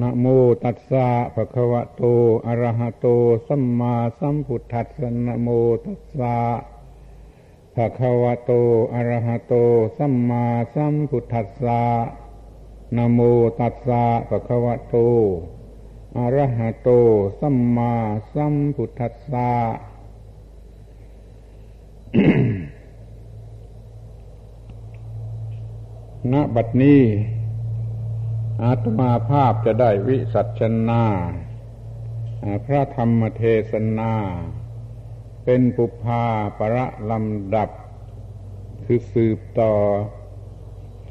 นะโมตัสสะภะคะวะโต อะระหะโต สัมมาสัมพุทธัสสะนะโมตัสสะภะคะวะโต อะระหะโต สัมมาสัมพุทธัสสะนะโมตัสสะภะคะวะโต อะระหะโต สัมมาสัมพุทธัสสะณบัดนี้ อาตมาภาพจะได้วิสัชนาพระธรรมเทศนา เป็นปุพาประลำดับ คือสืบต่อ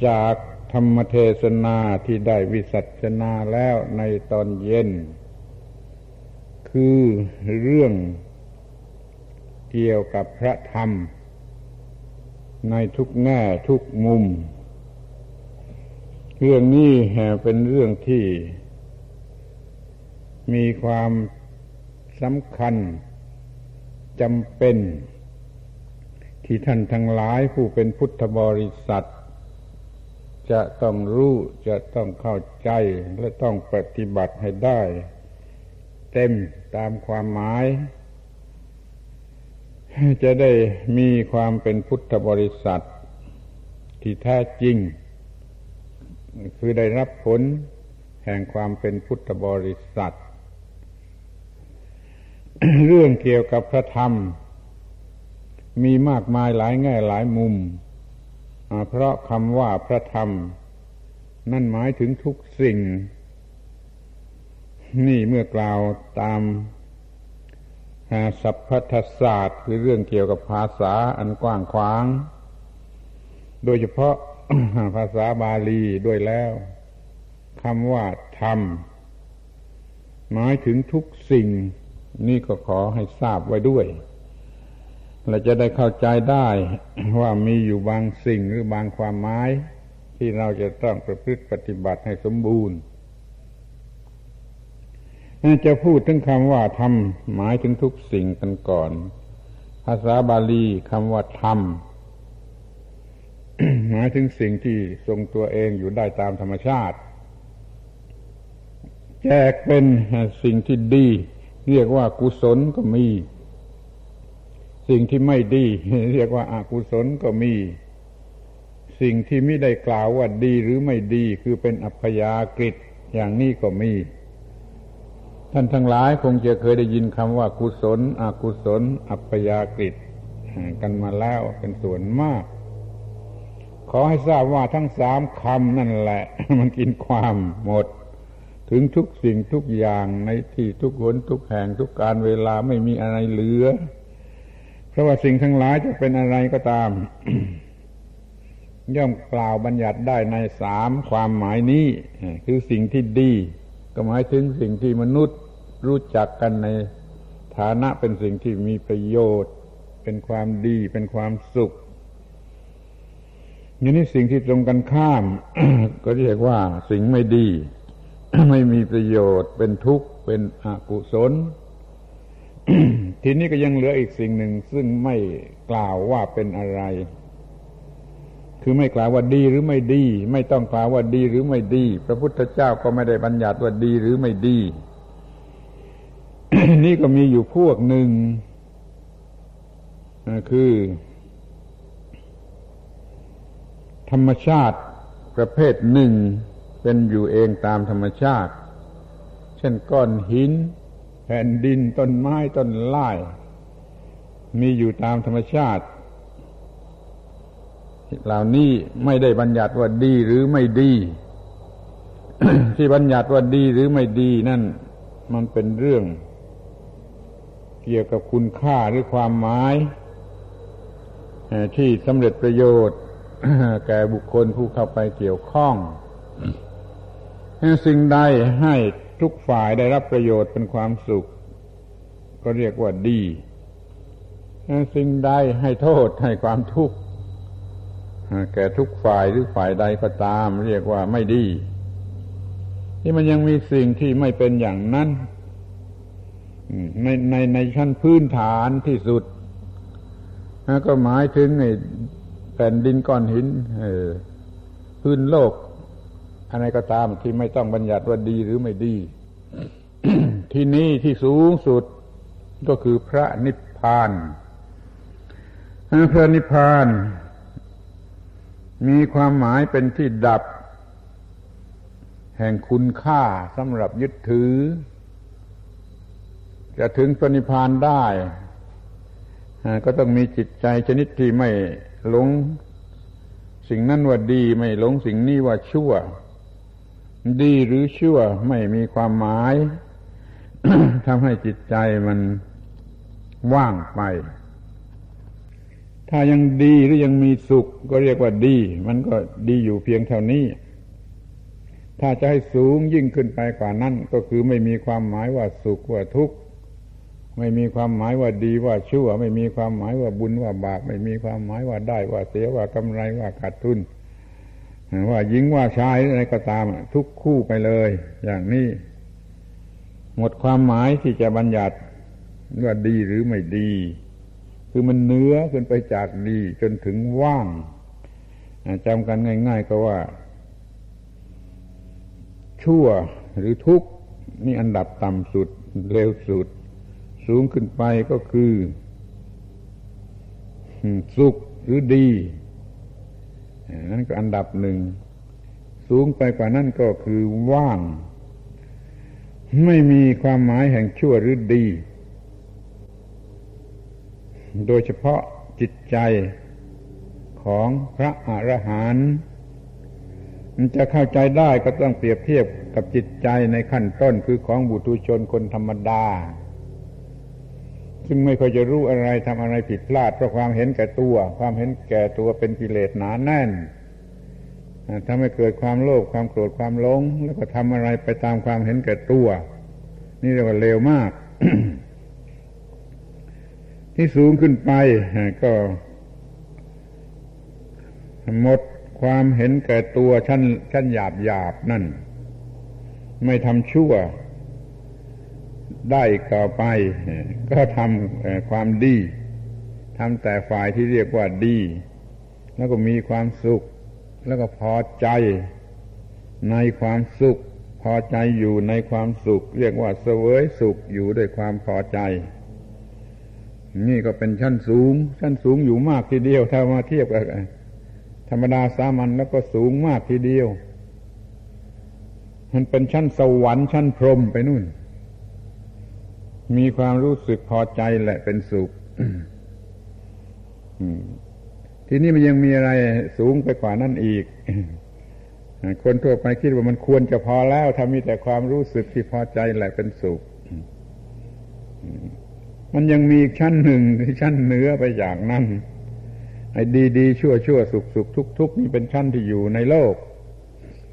จากธรรมเทศนาที่ได้วิสัชนาแล้วในตอนเย็น คือเรื่องเกี่ยวกับพระธรรม ในทุกแง่ทุกมุม เรื่องนี้เป็นเรื่องที่มีความสำคัญจำเป็น ที่ท่านทั้งหลายผู้เป็นพุทธบริษัท จะต้องรู้จะต้องเข้าใจและต้องปฏิบัติให้ได้ เต็มตามความหมาย จะได้มีความเป็นพุทธบริษัท ที่แท้จริง คือได้รับผลแห่งความเป็นพุทธบริษัท เรื่องเกี่ยวกับพระธรรม มีมากมายหลายแง่หลายมุม เพราะคำว่าพระธรรม นั่นหมายถึงทุกสิ่ง นี่เมื่อกล่าวตามสัพพัทศาสตร์คือเรื่องเกี่ยวกับภาษาอันกว้างขวาง โดยเฉพาะ ภาษาบาลีด้วยแล้วคำว่าธรรมหมายถึงทุกสิ่ง นี่ก็ขอให้ทราบไว้ด้วยเราจะได้เข้าใจได้ว่ามีอยู่บางสิ่งหรือบางความหมายที่เราจะต้องประพฤติปฏิบัติให้สมบูรณ์จะพูดถึงคำว่าธรรมหมายถึงทุกสิ่งกันก่อน ภาษาบาลีคำว่าธรรม หมายถึงสิ่งที่ทรงตัวเองอยู่ได้ตามธรรมชาติ แจกเป็นสิ่งที่ดี เรียกว่ากุศลก็มี สิ่งที่ไม่ดี เรียกว่าอากุศลก็มี สิ่งที่ไม่ได้กล่าวว่าดีหรือไม่ดีคือเป็นอัพยากฤิอย่างนี้ก็มี ท่านทั้งหลายคงจะเคยได้ยินคำว่ากุศลอกุศล อัพยากฤิกันมาแล้วเป็นส่วนมาก ขอให้ทราบว่าทั้งสามคำนั่นแหละ มันกินความหมด ถึงทุกสิ่งทุกอย่างในที่ทุกหนทุกแห่งทุกการเวลาไม่มีอะไรเหลือ เพราะว่าสิ่งทั้งหลายจะเป็นอะไรก็ตาม ย่อมกล่าวบัญญัติได้ในสามความหมายนี้ คือสิ่งที่ดี ก็หมายถึงสิ่งที่มนุษย์รู้จักกันในฐานะเป็นสิ่งที่มีประโยชน์ เป็นความดีเป็นความสุข อย่างนี้สิ่งที่ตรงกันข้าม ก็เรียกว่าสิ่งไม่ดี ไม่มีประโยชน์ เป็นทุกข์ เป็นอกุศล ทีนี้ก็ยังเหลืออีกสิ่งหนึ่ง ซึ่งไม่กล่าวว่าเป็นอะไร คือไม่กล่าวว่าดีหรือไม่ดี ไม่ต้องกล่าวว่าดีหรือไม่ดี พระพุทธเจ้าก็ไม่ได้บัญญัติว่าดีหรือไม่ดี นี่ก็มีอยู่พวกหนึ่งคือ ธรรมชาติประเภทหนึ่งเป็นอยู่เองตามธรรมชาติ เช่นก้อนหิน แผ่นดินต้นไม้ต้นไม้มีอยู่ตามธรรมชาติ เหล่านี้ไม่ได้บัญญัติว่าดีหรือไม่ดี ที่บัญญัติว่าดีหรือไม่ดีนั่น มันเป็นเรื่อง เกี่ยวกับคุณค่าหรือความหมายที่สำเร็จประโยชน์ แก่บุคคลผู้เข้าไปเกี่ยวข้องสิ่งใดให้ทุกฝ่ายได้รับประโยชน์เป็นความสุข ก็เรียกว่าดี สิ่งใดให้โทษให้ความทุกข์แก่ทุกฝ่ายหรือฝ่ายใดก็ตาม เรียกว่าไม่ดี ที่มันยังมีสิ่งที่ไม่เป็นอย่างนั้นในในในชั้นพื้นฐานที่สุดก็หมายถึงใน แผ่นดินก้อนหินพื้นโลก อะไรก็ตามที่ไม่ต้องบัญญัติว่าดีหรือไม่ดี ที่นี่ที่สูงสุดก็คือพระนิพพานพระนิพพาน มีความหมายเป็นที่ดับ แห่งคุณค่าสำหรับยึดถือ จะถึงพระนิพพานได้ ก็ต้องมีจิตใจชนิดที่ไม่ หลงสิ่งนั้นว่าดีไม่หลงสิ่งนี้ว่าชั่ว ดีหรือชั่วไม่มีความหมายทำให้จิตใจมันว่างไป ถ้ายังดีหรือยังมีสุขก็เรียกว่าดี มันก็ดีอยู่เพียงเท่านี้ ถ้าจะให้สูงยิ่งขึ้นไปกว่านั้น ก็คือไม่มีความหมายว่าสุขว่าทุกข์ ไม่มีความหมายว่าดีว่าชั่ว ไม่มีความหมายว่าบุญว่าบาปไม่มีความหมายว่าได้ว่าเสียว่ากำไรว่าขาดทุนว่าหญิงว่าชายอะไรก็ตาม ทุกคู่ไปเลย อย่างนี้ หมดความหมายที่จะบัญญัติว่าดีหรือไม่ดี คือมันเนื้อขึ้นไปจากดีจนถึงว่างจำกันง่าย ๆ ก็ว่า ชั่วหรือทุกข์นี่อันดับต่ำสุดเร็วสุด สูงขึ้นไปก็คือ สุขหรือดี นั่นก็อันดับหนึ่ง สูงไปกว่านั้นก็คือว่าง ไม่มีความหมายแห่งชั่วหรือดี โดยเฉพาะจิตใจของพระอรหันต์มันจะเข้าใจได้ก็ต้องเปรียบเทียบกับจิตใจในขั้นต้นคือของบุตุชนคนธรรมดา ซึ่งไม่ค่อยจะรู้อะไรทำอะไรผิดพลาดเพราะความเห็นแก่ตัว ความเห็นแก่ตัวเป็นกิเลสหนาแน่นทำให้เกิดความโลภความโกรธความหลง แล้วก็ทำอะไรไปตามความเห็นแก่ตัว นี่เรียกว่าเลวมาก ที่สูงขึ้นไปก็หมดความเห็นแก่ตัวชั้นชั้นหยาบหยาบนั่น ไม่ทำชั่ว ได้ต่อไป ก็ทำความดีทำแต่ฝ่ายที่เรียกว่าดี แล้วก็มีความสุข แล้วก็พอใจในความสุข พอใจอยู่ในความสุข เรียกว่าเสวยสุขอยู่ด้วยความพอใจ นี่ก็เป็นชั้นสูง ชั้นสูงอยู่มากทีเดียว ถ้ามาเทียบกับธรรมดาสามัญแล้วก็สูงมากทีเดียว มันเป็นชั้นสวรรค์ชั้นพรหมไปนู่น มีความรู้สึกพอใจแหละเป็นสุขทีนี้มันยังมีอะไรสูงไปกว่านั้นอีก คนทั่วไปคิดว่ามันควรจะพอแล้วถ้ามีแต่ความรู้สึกที่พอใจแหละเป็นสุข มันยังมีชั้นหนึ่งที่ชั้นเนื้อไปจากนั้นไอ้ดีดีชั่วชั่วสุขสุขทุกทุกนี่เป็นชั้นที่อยู่ในโลก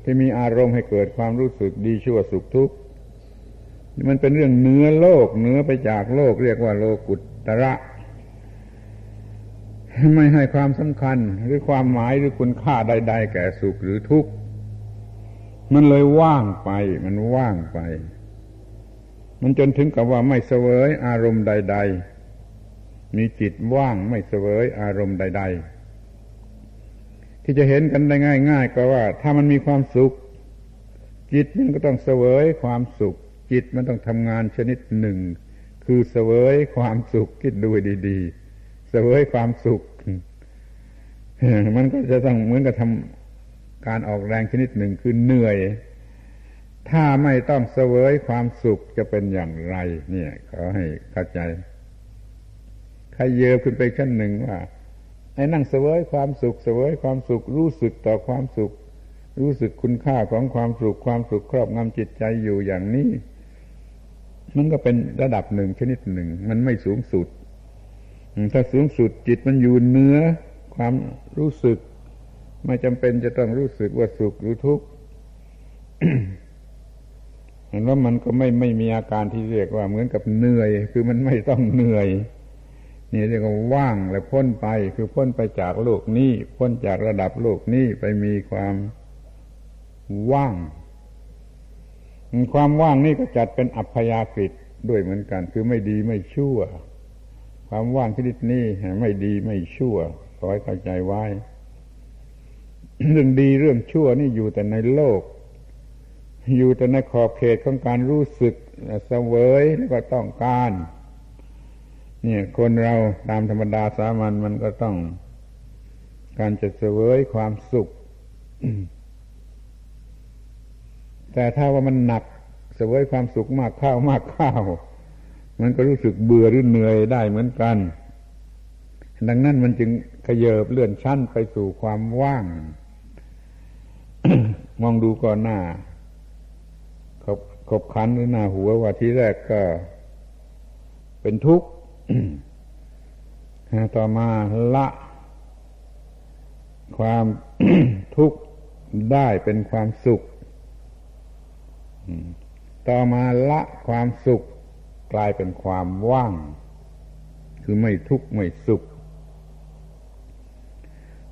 ที่มีอารมณ์ให้เกิดความรู้สึกดีชั่วสุขทุกข์ มันเป็นเรื่องเนื้อโลกเนื้อไปจากโลก เรียกว่าโลกุตระ ไม่ให้ความสำคัญหรือความหมายหรือคุณค่าใด ๆ แก่สุขหรือทุกข์มันเลยว่างไป มันว่างไป มันจนถึงกับว่าไม่เสวยอารมณ์ใด ๆ มีจิตว่างไม่เสวยอารมณ์ใด ๆ ที่จะเห็นกันได้ง่าย ๆ ก็ว่า ถ้ามันมีความสุข จิตมันก็ต้องเสวยความสุข จิตมันต้องทำงานชนิดหนึ่ง คือเสวยความสุขคิดดูดีๆ เสวยความสุข มันก็จะต้องเหมือนกับทำการออกแรงชนิดหนึ่งคือเหนื่อย ถ้าไม่ต้องเสวยความสุขจะเป็นอย่างไร เนี่ยขอให้เข้าใจใครเยอขึ้นไปขั้นหนึ่งว่าไอ้นั่งเสวยความสุข เสวยความสุขรู้สึกต่อความสุขรู้สึกคุณค่าของความสุขความสุขครอบงำจิตใจอยู่อย่างนี้ มันก็เป็นระดับหนึ่งชนิดหนึ่ง มันไม่สูงสุด ถ้าสูงสุดจิตมันอยู่เนื้อความรู้สึก ไม่จำเป็นจะต้องรู้สึกว่าสุขหรือทุกข์แล้วมันก็ไม่ไม่มีอาการที่เรียกว่าเหมือนกับเหนื่อย คือมันไม่ต้องเหนื่อย นี่เรียกว่าว่างและพ้นไป คือพ้นไปจากโลกนี้ พ้นจากระดับโลกนี้ไปมีความว่าง ความว่างนี่ก็จัดเป็นอัพยากฤิด้วยเหมือนกัน คือไม่ดีไม่ชั่ว ความว่างชนิดนี้ไม่ดีไม่ชั่วขอให้เข้าใจไว้ เรื่องดีเรื่องชั่วนี่อยู่แต่ในโลก อยู่แต่ในขอบเขตของการรู้สึกเสวยแล้วก็ต้องการ เนี่ยคนเราตามธรรมดาสามัญมันก็ต้อง การจะเสวยความสุข แต่ถ้าว่ามันหนักเสวยความสุขมากข้าวมากข้าว มันก็รู้สึกเบื่อหรือเหนื่อยได้เหมือนกัน ดังนั้นมันจึงขยเยบเลื่อนชั้นไปสู่ความว่าง มองดูก่อนหน้าขบขบขันหรือหน้าหัวว่าที่แรกก็เป็นทุกข์ต่อมาละความทุกข์ได้เป็นความสุข ต่อมาละความสุขกลายเป็นความว่าง คือไม่ทุกข์ไม่สุข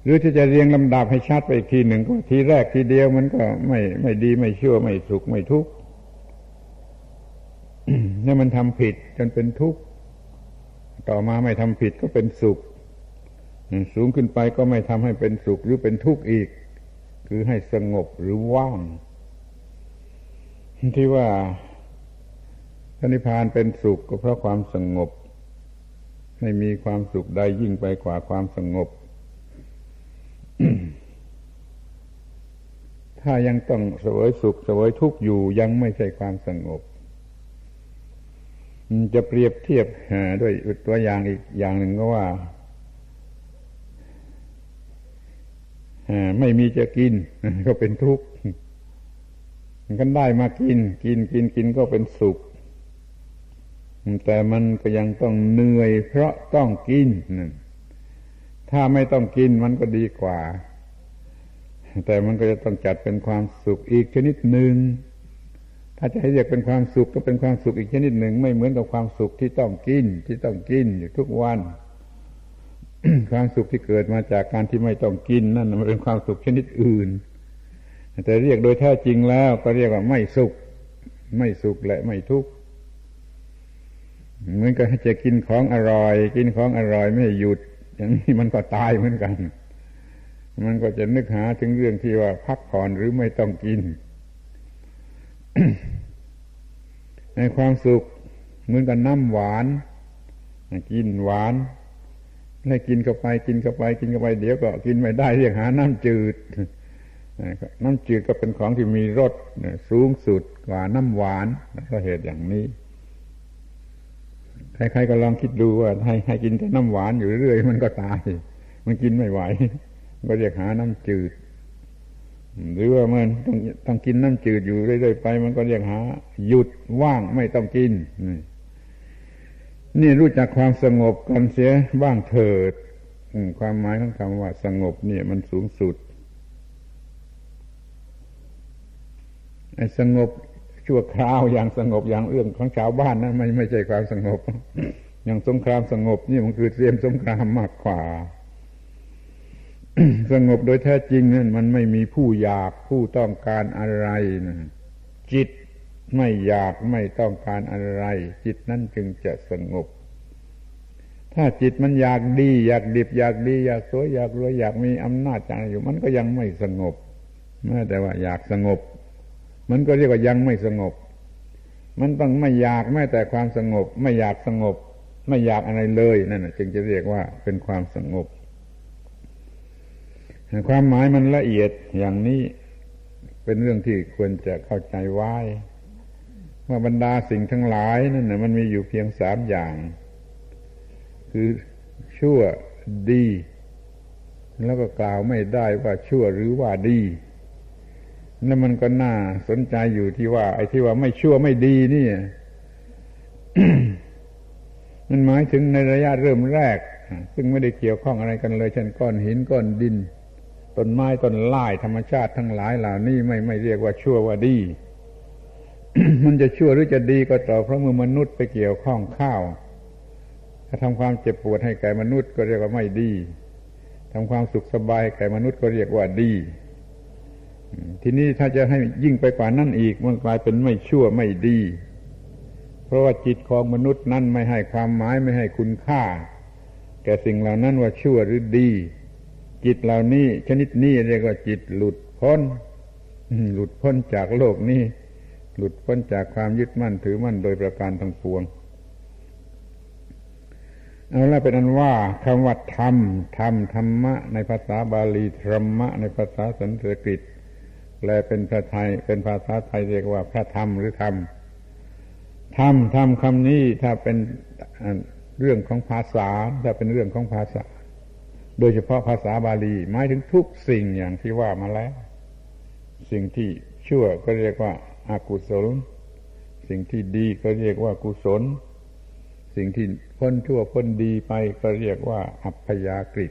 หรือที่จะเรียงลำดับให้ชัดไปอีกทีหนึ่งก็ทีแรกทีเดียวมันก็ไม่ไม่ดีไม่ชั่วไม่สุขไม่ทุกข์นี่มันทำผิดจนเป็นทุกข์ต่อมาไม่ทำผิดก็เป็นสุข สูงขึ้นไปก็ไม่ทำให้เป็นสุขหรือเป็นทุกข์อีก คือให้สงบหรือว่าง ที่ว่าพระนิพพานเป็นสุขก็เพราะความสงบ ไม่มีความสุขใดยิ่งไปกว่าความสงบ ถ้ายังต้องเสวยสุขเสวยทุกข์อยู่ยังไม่ใช่ความสงบ จะเปรียบเทียบด้วยตัวอย่างอีกอย่างหนึ่งก็ว่าไม่มีจะกินก็เป็นทุกข์ กันได้มากิน กินกินกินก็เป็นสุข แต่มันก็ยังต้องเหนื่อยเพราะต้องกินถ้าไม่ต้องกินมันก็ดีกว่า แต่มันก็จะต้องจัดเป็นความสุขอีกชนิดหนึ่ง ถ้าจะให้เรียกเป็นความสุขก็เป็นความสุขอีกชนิดหนึ่ง ไม่เหมือนกับความสุขที่ต้องกิน ที่ต้องกินอยู่ทุกวัน ความสุขที่เกิดมาจากการที่ไม่ต้องกินนั่นมันเป็นความสุขชนิดอื่น แต่เรียกโดยแท้จริงแล้ว ก็เรียกว่าไม่สุข ไม่สุขและไม่ทุกข์เหมือนกับจะกินของอร่อย กินของอร่อยไม่หยุด อย่างนี้มันก็ตายเหมือนกัน มันก็จะนึกหาถึงเรื่องที่ว่าพักผ่อนหรือไม่ต้องกิน ในความสุขเหมือนกับน้ำหวาน กินหวานให้กินเข้าไปกินเข้าไป กินเข้าไปเดี๋ยวก็กินไม่ได้เรียกหาน้ำจืด น้ำจืดก็เป็นของที่มีรสสูงสุดกว่าน้ำหวานก็เหตุอย่างนี้ใครๆก็ลองคิดดูว่าให้ให้กินแต่น้ำหวานอยู่เรื่อยมันก็ตาย มันกินไม่ไหว ก็เรียกหาน้ำจืด หรือว่ามันต้องต้องกินน้ำจืดอยู่เรื่อยๆไป มันก็เรียกหา หยุดว่างไม่ต้องกินนี่รู้จักความสงบกันเสียบ้างเถิดความหมายของคำว่าสงบเนี่ยมันสูงสุดไอ้ สงบชั่วคราวอย่างสงบอย่างเรื่องของชาวบ้านนะไม่ไม่ใช่ความสงบ อย่างสงครามสงบ นี่มันคือเตรียมสงครามมากกว่า สงบโดยแท้จริงนั่นมันไม่มีผู้อยากผู้ต้องการอะไรนะจิตไม่อยากไม่ต้องการอะไร จิตนั่นจึงจะสงบ ถ้าจิตมันอยากดี อยากดิบ อยากดี อยากสวยอยากรวยอยากมีอำนาจอะไรอยู่ มันก็ยังไม่สงบแม้แต่ว่าอยากสงบ มันก็เรียกว่ายังไม่สงบ มันต้องไม่อยากแม้แต่ความสงบ ไม่อยากสงบ ไม่อยากอะไรเลยนั่นจึงจะเรียกว่าเป็นความสงบ ความหมายมันละเอียดอย่างนี้เป็นเรื่องที่ควรจะเข้าใจไว้ว่าบรรดาสิ่งทั้งหลายนั่นนะมันมีอยู่เพียงสามอย่าง คือชั่วดี แล้วก็กล่าวไม่ได้ว่าชั่วหรือว่าดี นั่นมันก็น่าสนใจอยู่ที่ว่า ไอ้ที่ว่าไม่ชั่วไม่ดีนี่มันหมายถึงในระยะเริ่มแรก ซึ่งไม่ได้เกี่ยวข้องอะไรกันเลยเช่นก้อนหินก้อนดินต้นไม้ต้นไม้ธรรมชาติทั้งหลายเหล่านี้ไม่ไม่เรียกว่าชั่วว่าดี มันจะชั่วหรือจะดีก็ต่อเพราะมือมนุษย์ไปเกี่ยวข้องข้าว ถ้าทำความเจ็บปวดให้แก่มนุษย์ก็เรียกว่าไม่ดีทำความสุขสบายแก่มนุษย์ก็เรียกว่าดี ทีนี้ถ้าจะให้ยิ่งไปกว่านั้นอีกมันกลายเป็นไม่ชั่วไม่ดี เพราะว่าจิตของมนุษย์นั้นไม่ให้ความหมายไม่ให้คุณค่า แก่สิ่งเหล่านั้นว่าชั่วหรือดี จิตเหล่านี้ ชนิดนี้เรียกว่าจิตหลุดพ้นหลุดพ้นจากโลกนี้ หลุดพ้นจากความยึดมั่นถือมั่นโดยประการทั้งปวงเอาละเป็นอันว่าคำว่าธรรมธรรมธรรมะ ในภาษาบาลีธรรมะ ในภาษาสันสกฤต แปลเป็นพระไทย เป็นภาษาไทยเรียกว่าพระธรรมหรือธรรมธรรมธรรมคำนี้ถ้าเป็นเรื่องของภาษา ถ้าเป็นเรื่องของภาษา โดยเฉพาะภาษาบาลีหมายถึงทุกสิ่งอย่างที่ว่ามาแล้ว สิ่งที่ชั่วก็เรียกว่าอากุศล สิ่งที่ดีก็เรียกว่ากุศล สิ่งที่พ้นชั่วพ้นดีไปก็เรียกว่าอัพยากฤิ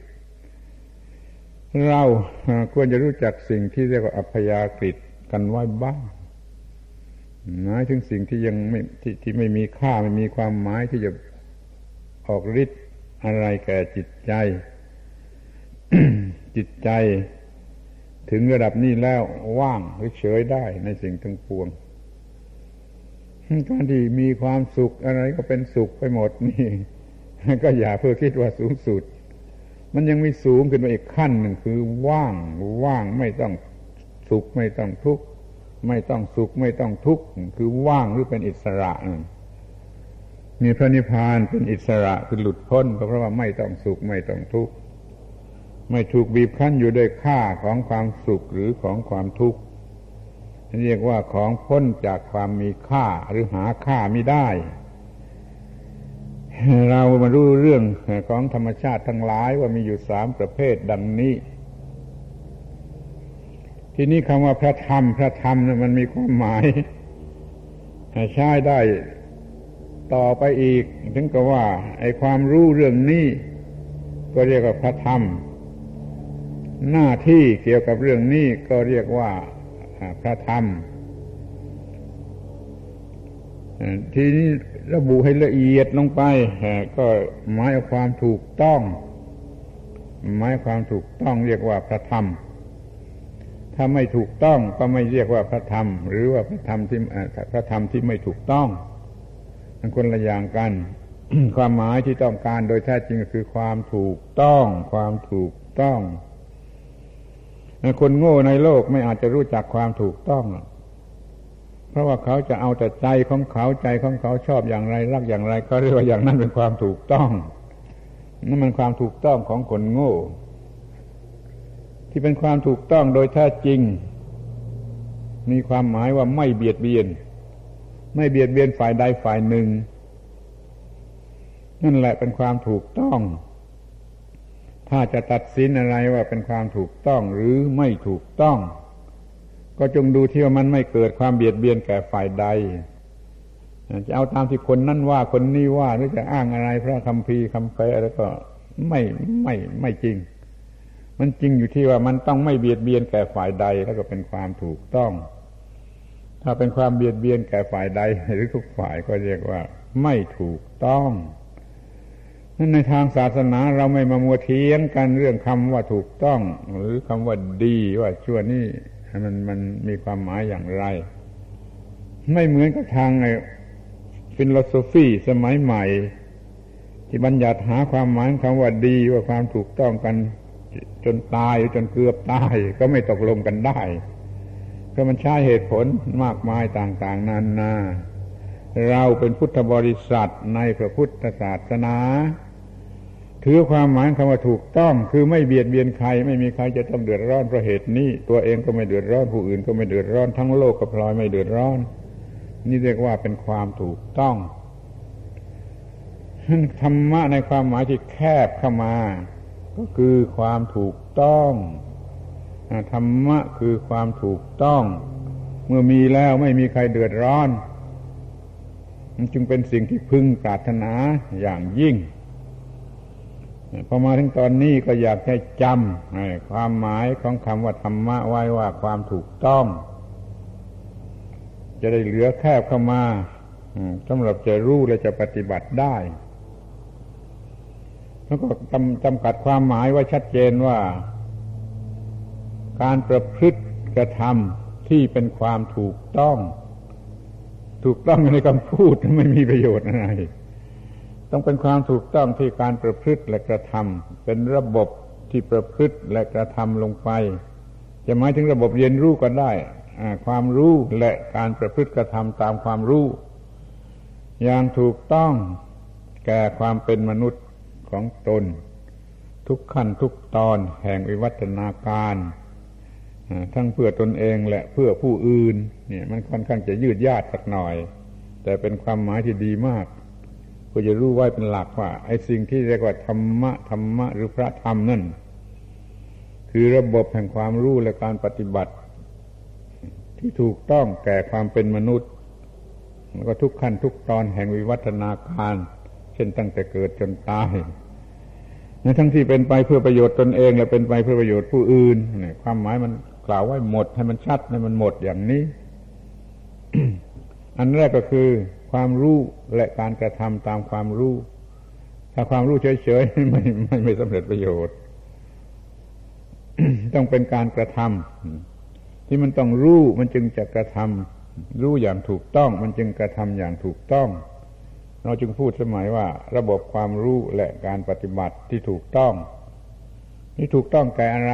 เราควรจะรู้จักสิ่งที่เรียกว่าอัพยากฤิกันไว้บ้างหมายถึงสิ่งที่ยังไม่ที่ที่ไม่มีค่าไม่มีความหมายที่จะออกฤทธิ์อะไรแก่จิตใจ จิตใจ ถึงระดับนี้แล้วว่างหรือเฉยได้ในสิ่งทั้งปวงการที่มีความสุขอะไรก็เป็นสุขไปหมดนี่ ก็อย่าเพื่อคิดว่าสูงสุด มันยังมีสูงขึ้นมาอีกขั้นหนึ่งคือว่างว่างไม่ต้องสุขไม่ต้องทุกข์ไม่ต้องสุขไม่ต้องทุกข์คือว่างหรือเป็นอิสระมีพระนิพพานเป็นอิสระคือหลุดพ้นก็เพราะว่าไม่ต้องสุขไม่ต้องทุกข์ไม่ถูกบีบคั้นอยู่ด้วยค่าของความสุขหรือของความทุกข์เรียกว่าของพ้นจากความมีค่าหรือหาค่าไม่ได้ เรามารู้เรื่องของธรรมชาติทั้งหลายว่ามีอยู่สามประเภทดังนี้ ทีนี้คำว่าพระธรรม พระธรรมมันมีความหมายใช้ได้ต่อไปอีก ถึงกับว่า ไอ้ความรู้เรื่องนี้ ก็เรียกว่าพระธรรม หน้าที่เกี่ยวกับเรื่องนี้ก็เรียกว่าพระธรรมทีนี้ ระบุให้ละเอียดลงไปก็หมายความถูกต้องหมายความถูกต้องเรียกว่าพระธรรม ถ้าไม่ถูกต้องก็ไม่เรียกว่าพระธรรม หรือว่าพระธรรมที่พระธรรมที่ไม่ถูกต้องมันคนละอย่างกัน ความหมายที่ต้องการโดยแท้จริงก็คือความถูกต้อง ความถูกต้องคนโง่ในโลกไม่อาจจะรู้จักความถูกต้อง ราะว่าเขาจะเอาแต่ใจของเขาใจของเขาชอบอย่างไร รักอย่างไรเขาเรียกว่าอย่างนั้นเป็นความถูกต้องนั่นมันความถูกต้องของคนโง่ ที่เป็นความถูกต้องโดยแท้จริง มีความหมายว่าไม่เบียดเบียน ไม่เบียดเบียนฝ่ายใดฝ่ายหนึ่ง นั่นแหละเป็นความถูกต้อง ถ้าจะตัดสินอะไรว่าเป็นความถูกต้องหรือไม่ถูกต้อง ก็จงดูที่ว่ามันไม่เกิดความเบียดเบียนแก่ฝ่ายใด จะเอาตามที่คนนั่นว่าคนนี้ว่าหรือจะอ้างอะไรพระคำพีคำแปลแล้วก็ไม่ไม่ไม่จริง มันจริงอยู่ที่ว่ามันต้องไม่เบียดเบียนแก่ฝ่ายใดแล้วก็เป็นความถูกต้อง ถ้าเป็นความเบียดเบียนแก่ฝ่ายใด หรือทุกฝ่ายก็เรียกว่า ไม่ถูกต้องนั้นในทางศาสนาเราไม่มามัวเทียงกันเรื่องคำว่าถูกต้อง หรือคำว่าดีว่าชั่วนี่ มันมันมีความหมายอย่างไร ไม่เหมือนกับทางไอ้ฟิโลโซฟีสมัยใหม่ ที่บัญญัติหาความหมายคำว่าดีว่าความถูกต้องกันจนตายจนเกือบตาย ก็ไม่ตกลงกันได้เพราะมันใช้เหตุผลมากมายต่างๆนานาเราเป็นพุทธบริษัทในพระพุทธศาสนา ถือความหมายคำว่าถูกต้องคือไม่เบียดเบียนใคร ไม่มีใครจะต้องเดือดร้อนเพราะเหตุนี้ ตัวเองก็ไม่เดือดร้อนผู้อื่นก็ไม่เดือดร้อนทั้งโลกก็พลอยไม่เดือดร้อน นี่เรียกว่าเป็นความถูกต้องธรรมะในความหมายที่แคบเข้ามา ก็คือความถูกต้องธรรมะคือความถูกต้อง เมื่อมีแล้วไม่มีใครเดือดร้อนมันจึงเป็นสิ่งที่พึงปรารถนาอย่างยิ่ง พอมาถึงตอนนี้ก็อยากให้จำความหมายของคำว่าธรรมะไว้ว่าความถูกต้อง จะได้เหลือแคบเข้ามาสำหรับจะรู้และจะปฏิบัติได้ แล้วก็จำจำกัดความหมายไว้ชัดเจนว่า การประพฤติกระทำที่เป็นความถูกต้อง ถูกต้องในคำพูดไม่มีประโยชน์อะไร ต้องเป็นความถูกต้องที่การประพฤติและกระทำเป็นระบบที่ประพฤติและกระทำลงไป จะหมายถึงระบบเรียนรู้ก็ได้ความรู้และการประพฤติกระทำตามความรู้ อย่างถูกต้องแก่ความเป็นมนุษย์ของตน ทุกขั้นทุกตอนแห่งวิวัฒนาการทั้งเพื่อตนเองและเพื่อผู้อื่น เนี่ย มันค่อนข้างจะยืดยาดสักหน่อย แต่เป็นความหมายที่ดีมาก ก็จะรู้ไว้เป็นหลักว่าไอ้สิ่งที่เรียกว่าธรรมะธรรมะหรือพระธรรมนั่นคือระบบแห่งความรู้และการปฏิบัติ ที่ถูกต้องแก่ความเป็นมนุษย์แล้วก็ทุกขั้นทุกตอนแห่งวิวัฒนาการ เช่นตั้งแต่เกิดจนตายทั้งที่เป็นไปเพื่อประโยชน์ตนเอง และเป็นไปเพื่อประโยชน์ผู้อื่นเนี่ยความหมายมันกล่าวไว้หมด ให้มันชัดให้มันหมดอย่างนี้ อันแรกก็คือ ความรู้และการกระทำตามความรู้ ถ้าความรู้เฉยๆไม่ไม่ไม่สำเร็จประโยชน์ ต้องเป็นการกระทำที่มันต้องรู้มันจึงจะกระทำรู้อย่างถูกต้องมันจึงกระทำอย่างถูกต้อง เราจึงพูดสมัยว่า ระบบความรู้และการปฏิบัติที่ถูกต้อง นี่ถูกต้องแก่อะไร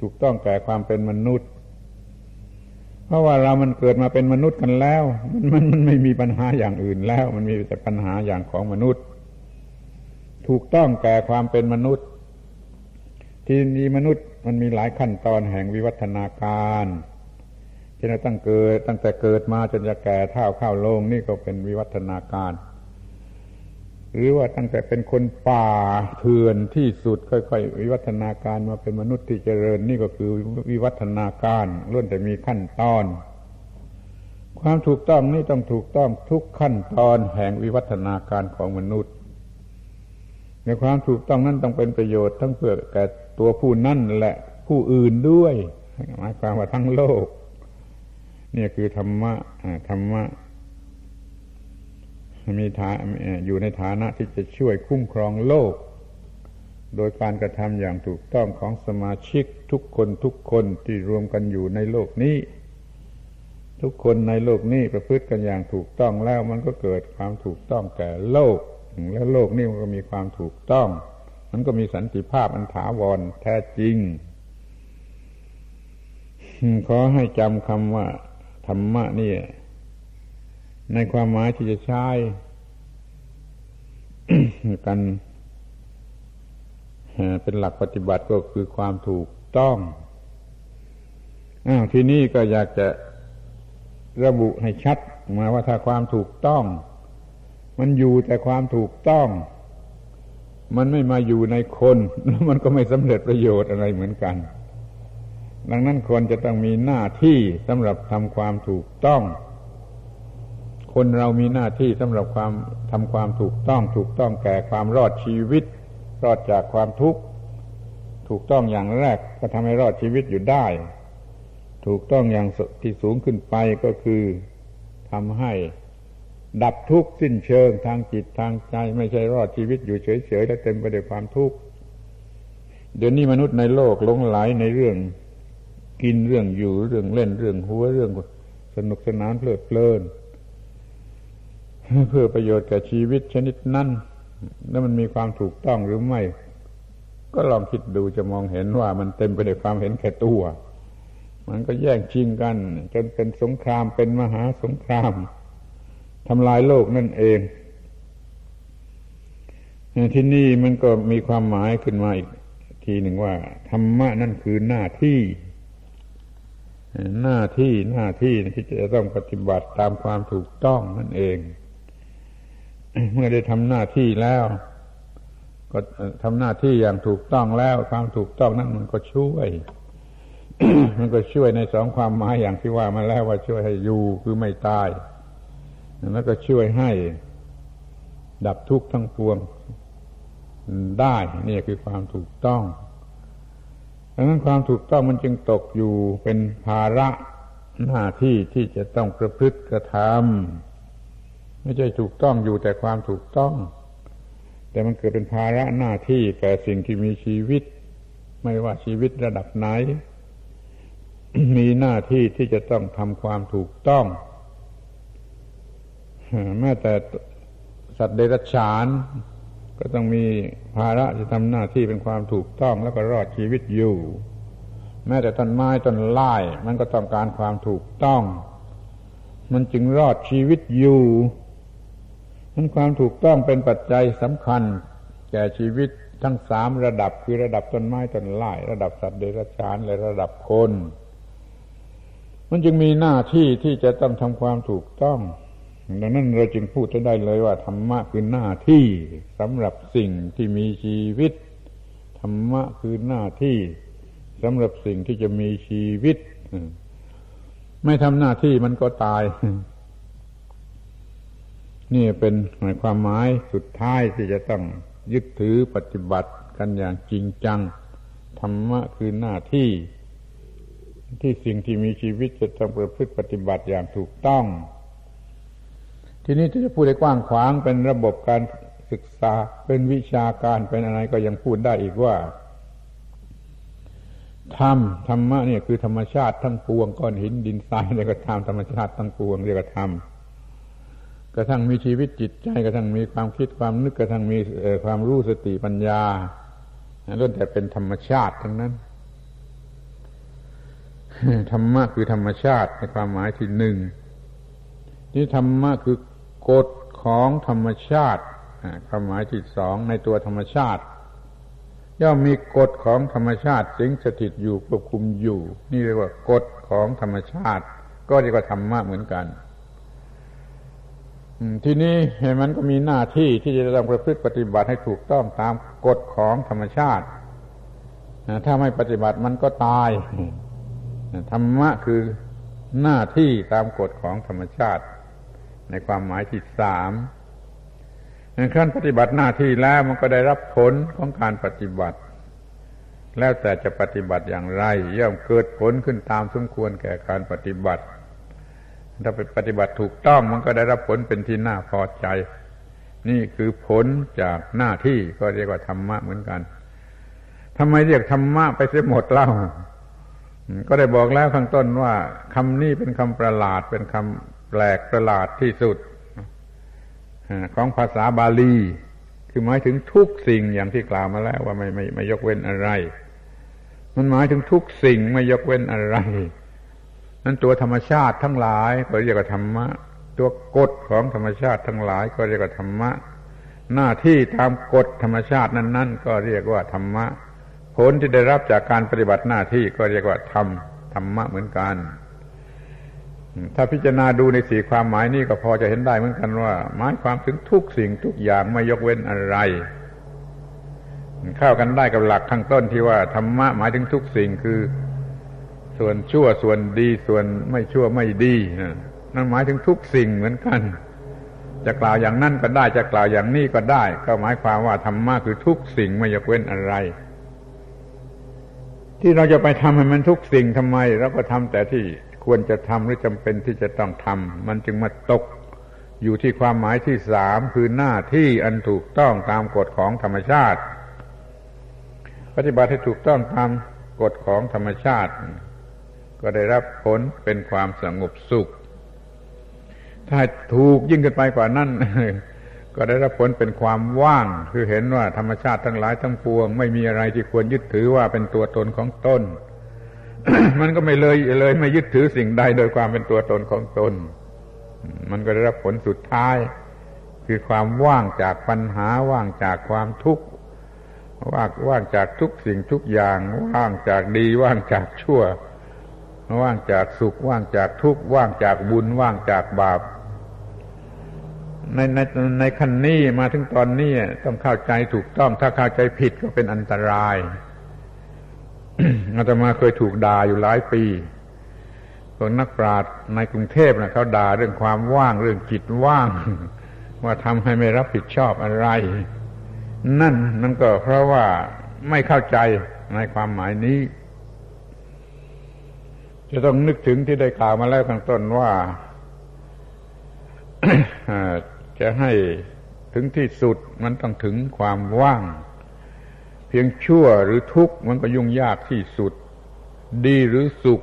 ถูกต้องแก่ความเป็นมนุษย์ ราะว่าเรามันเกิดมาเป็นมนุษย์กันแล้ว มันมันมันไม่มีปัญหาอย่างอื่นแล้ว มันมีแต่ปัญหาอย่างของมนุษย์ ถูกต้องแก่ความเป็นมนุษย์ ที่นี้มนุษย์มันมีหลายขั้นตอนแห่งวิวัฒนาการเช่นตั้งเกิดตั้งแต่เกิดมาจนจะแก่เท่าเข้าลงนี่ก็เป็นวิวัฒนาการ หรือว่าตั้งแต่เป็นคนป่าเถื่อนที่สุดค่อยๆ วิวัฒนาการมาเป็นมนุษย์ที่เจริญนี่ก็คือวิวัฒนาการล้วนแต่มีขั้นตอน ความถูกต้องนี่ต้องถูกต้องทุกขั้นตอนแห่งวิวัฒนาการของมนุษย์ ในความถูกต้องนั้นต้องเป็นประโยชน์ทั้งเพื่อแก่ตัวผู้นั่นและผู้อื่นด้วยหมายความว่าทั้งโลกนี่คือธรรมะธรรมะ มีฐานอยู่ในฐานะที่จะช่วยคุ้มครองโลก โดยการกระทำอย่างถูกต้องของสมาชิกทุกคนทุกคนที่รวมกันอยู่ในโลกนี้ ทุกคนในโลกนี้ประพฤติกันอย่างถูกต้องแล้วมันก็เกิดความถูกต้องแก่โลก แล้วโลกนี้มันก็มีความถูกต้อง มันก็มีสันติภาพอันถาวรแท้จริงขอให้จำคำว่าธรรมะนี่ ในความหมายที่จะใช้กันเป็นหลักปฏิบัติก็คือความถูกต้องอ้าวทีนี้ก็อยากจะระบุให้ชัดมาว่าถ้าความถูกต้อง มันอยู่แต่ความถูกต้อง มันไม่มาอยู่ในคนแล้วมันก็ไม่สำเร็จประโยชน์อะไรเหมือนกัน ดังนั้นคนจะต้องมีหน้าที่สำหรับทำความถูกต้อง คนเรามีหน้าที่สำหรับความทำความถูกต้อง ถูกต้องแก่ความรอดชีวิต รอดจากความทุกข์ ถูกต้องอย่างแรกก็ทำให้รอดชีวิตอยู่ได้ ถูกต้องอย่างที่สูงขึ้นไปก็คือทำให้ดับทุกข์สิ้นเชิงทางจิตทางใจไม่ใช่รอดชีวิตอยู่เฉยๆและเต็มไปด้วยความทุกข์เดี๋ยวนี้มนุษย์ในโลกหลงไหลในเรื่องกินเรื่องอยู่เรื่องเล่นเรื่องหัวเรื่องสนุกสนานเพลิดเพลิน เพื่อประโยชน์แก่ชีวิตชนิดนั้นแล้วมันมีความถูกต้องหรือไม่ ก็ลองคิดดูจะมองเห็นว่ามันเต็มไปด้วยความเห็นแก่ตัว มันก็แย่งชิงกัน จนเป็นสงครามเป็นมหาสงครามทำลายโลกนั่นเองที่นี่มันก็มีความหมายขึ้นมาอีกทีหนึ่งว่า ธรรมะนั่นคือหน้าที่ หน้าที่หน้าที่ที่จะต้องปฏิบัติตามความถูกต้องนั่นเอง เมื่อได้ทำหน้าที่แล้ว ก็ทำหน้าที่อย่างถูกต้องแล้ว ความถูกต้องนั้นมันก็ช่วย มันก็ช่วยในสองความหมายอย่างที่ว่ามาแล้วว่าช่วยให้อยู่คือไม่ตายแล้วก็ช่วยให้ ดับทุกข์ทั้งปวงได้นี่คือความถูกต้องดังนั้นความถูกต้องมันจึงตกอยู่เป็นภาระหน้าที่ที่จะต้องประพฤติกระทำ ไม่ใช่ถูกต้องอยู่แต่ความถูกต้อง แต่มันเกิดเป็นภาระหน้าที่แก่สิ่งที่มีชีวิต ไม่ว่าชีวิตระดับไหน มีหน้าที่ที่จะต้องทำความถูกต้องแม้แต่สัตว์เดรัจฉาน ก็ต้องมีภาระจะทำหน้าที่เป็นความถูกต้องแล้วก็รอดชีวิตอยู่ แม้แต่ต้นไม้ต้นไม้มันก็ต้องการความถูกต้อง มันจึงรอดชีวิตอยู่ นั้นความถูกต้องเป็นปัจจัยสำคัญ แก่ชีวิตทั้งสามระดับคือระดับต้นไม้ต้นไม้ระดับสัตว์เดรัจฉานและระดับคน มันจึงมีหน้าที่ที่จะต้องทำความถูกต้อง ดังนั้นเราจึงพูดได้เลยว่าธรรมะคือหน้าที่สำหรับสิ่งที่มีชีวิต ธรรมะคือหน้าที่สำหรับสิ่งที่จะมีชีวิต ไม่ทำหน้าที่มันก็ตาย นี่เป็นความหมายสุดท้ายที่จะต้องยึดถือปฏิบัติกันอย่างจริงจัง ธรรมะคือหน้าที่ ที่สิ่งที่มีชีวิตจะต้องประพฤติปฏิบัติอย่างถูกต้อง ทีนี้ที่จะพูดได้กว้างขวางเป็นระบบการศึกษาเป็นวิชาการเป็นอะไรก็ยังพูดได้อีกว่าธรรมธรรมะเนี่ยคือธรรมชาติทั้งปวงก้อนหินดินทรายเรียกว่าธรรมธรรมชาติทั้งปวงเรียกว่าธรรม กระทั่งมีชีวิตจิตใจกระทั่งมีความคิดความนึกกระทั่งมีความรู้สติปัญญาล้วนแต่เป็นธรรมชาติทั้งนั้นธรรมะคือธรรมชาติในความหมายที่หนึ่งนี่ธรรมะคือกฎของธรรมชาติความหมายที่สองในตัวธรรมชาติ ย่อมมีกฎของธรรมชาติสิงสถิตอยู่ควบคุมอยู่ นี่เรียกว่ากฎของธรรมชาติ ก็เรียกว่าธรรมะเหมือนกัน ทีนี้มันก็มีหน้าที่ที่จะต้องประพฤติปฏิบัติให้ถูกต้องตามกฎของธรรมชาติ ถ้าไม่ปฏิบัติมันก็ตาย ธรรมะคือหน้าที่ตามกฎของธรรมชาติ ในความหมายที่สามขั้นปฏิบัติหน้าที่แล้วมันก็ได้รับผลของการปฏิบัติ แล้วแต่จะปฏิบัติอย่างไร ย่อมเกิดผลขึ้นตามสมควรแก่การปฏิบัติ ถ้าไปปฏิบัติถูกต้องมันก็ได้รับผลเป็นที่น่าพอใจ นี่คือผลจากหน้าที่ก็เรียกว่าธรรมะเหมือนกันทำไมเรียกธรรมะไปเสียหมดเล่า ก็ได้บอกแล้วข้างต้นว่าคำนี้เป็นคำประหลาดเป็นคำแปลกประหลาดที่สุดของภาษาบาลี คือหมายถึงทุกสิ่งอย่างที่กล่าวมาแล้วว่าไม่ไม่ไม่ยกเว้นอะไร มันหมายถึงทุกสิ่งไม่ยกเว้นอะไร นั้นตัวธรรมชาติทั้งหลายก็เรียกว่าธรรมะ ตัวกฎของธรรมชาติทั้งหลายก็เรียกว่าธรรมะ หน้าที่ตามกฎธรรมชาตินั้น ๆ ก็เรียกว่าธรรมะ ผลที่ได้รับจากการปฏิบัติหน้าที่ก็เรียกว่าธรรมธรรมะเหมือนกัน ถ้าพิจารณาดูในสี่ความหมายนี้ก็พอจะเห็นได้เหมือนกันว่าหมายความถึงทุกสิ่งทุกอย่างไม่ยกเว้นอะไรเข้ากันได้กับหลักข้างต้นที่ว่าธรรมะหมายถึงทุกสิ่งคือ ส่วนชั่วส่วนดีส่วนไม่ชั่วไม่ดีนั่นหมายถึงทุกสิ่งเหมือนกัน จะกล่าวอย่างนั้นก็ได้จะกล่าวอย่างนี้ก็ได้ ก็หมายความว่าธรรมะคือทุกสิ่งไม่ยกเว้นอะไร ที่เราจะไปทำให้มันทุกสิ่งทำไมเราก็ทำแต่ที่ควรจะทำหรือจำเป็นที่จะต้องทำมันจึงมาตกอยู่ที่ความหมายที่สามคือหน้าที่อันถูกต้องตามกฎของธรรมชาติ ปฏิบัติให้ถูกต้องตามกฎของธรรมชาติ ก็ได้รับผลเป็นความสงบสุข ถ้าถูกยิ่งขึ้นไปกว่านั้นก็ได้รับผลเป็นความว่าง คือเห็นว่าธรรมชาติทั้งหลายทั้งปวง ไม่มีอะไรที่ควรยึดถือว่าเป็นตัวตนของตน มันก็ไม่เลยเลยไม่ยึดถือสิ่งใดโดยความเป็นตัวตนของตน มันก็ได้รับผลสุดท้าย คือความว่างจากปัญหาว่างจากความทุกข์ว่างว่างจากทุกสิ่งทุกอย่าง ว่างจากดีว่างจากชั่ว ว่างจากสุข ว่างจากทุกข์ ว่างจากบุญ ว่างจากบาป ในในในขั้นนี้มาถึงตอนนี้ต้องเข้าใจถูกต้อง ถ้าเข้าใจผิดก็เป็นอันตรายอาตมาเคยถูกด่าอยู่หลายปีพวกนักปราชญ์ในกรุงเทพนะเขาด่าเรื่องความว่างเรื่องจิตว่าง ว่าทำให้ไม่รับผิดชอบอะไร นั่นนั่นก็เพราะว่าไม่เข้าใจในความหมายนี้ จะต้องนึกถึงที่ได้กล่าวมาแล้วข้างต้นว่าจะให้ถึงที่สุดมันต้องถึงความว่าง เพียงชั่วหรือทุกข์มันก็ยุ่งยากที่สุด ดีหรือสุข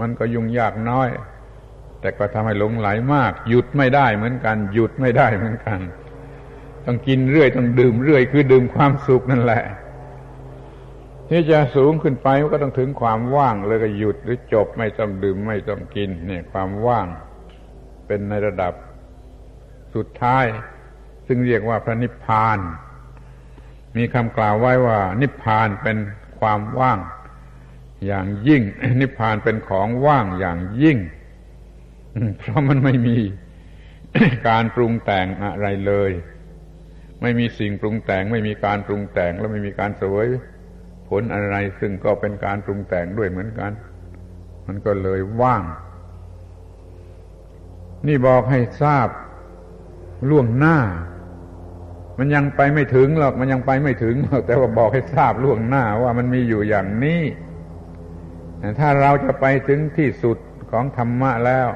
มันก็ยุ่งยากน้อย แต่ก็ทำให้หลงไหลมาก หยุดไม่ได้เหมือนกัน หยุดไม่ได้เหมือนกัน ต้องกินเรื่อยต้องดื่มเรื่อยคือดื่มความสุขนั่นแหละ ทที่จะสูงขึ้นไปก็ต้องถึงความว่างเลยก็หยุดหรือจบไม่ต้องดื่มไม่ต้องกินเนี่ยความว่างเป็นในระดับสุดท้าย ซึ่งเรียกว่าพระนิพพาน มีคำกล่าวไว้ว่า นิพพานเป็นความว่าง อย่างยิ่ง นิพพานเป็นของว่างอย่างยิ่ง เพราะมันไม่มีการปรุงแต่งอะไรเลย ไม่มีสิ่งปรุงแต่ง ไม่มีการปรุงแต่ง และไม่มีการสวย ผลอะไรซึ่งก็เป็นการปรุงแต่งด้วยเหมือนกัน มันก็เลยว่าง นี่บอกให้ทราบล่วงหน้า มันยังไปไม่ถึงหรอกมันยังไปไม่ถึงหรอกแต่ว่าบอกให้ทราบล่วงหน้าว่ามันมีอยู่อย่างนี้ถ้าเราจะไปถึงที่สุดของธรรมะแล้ว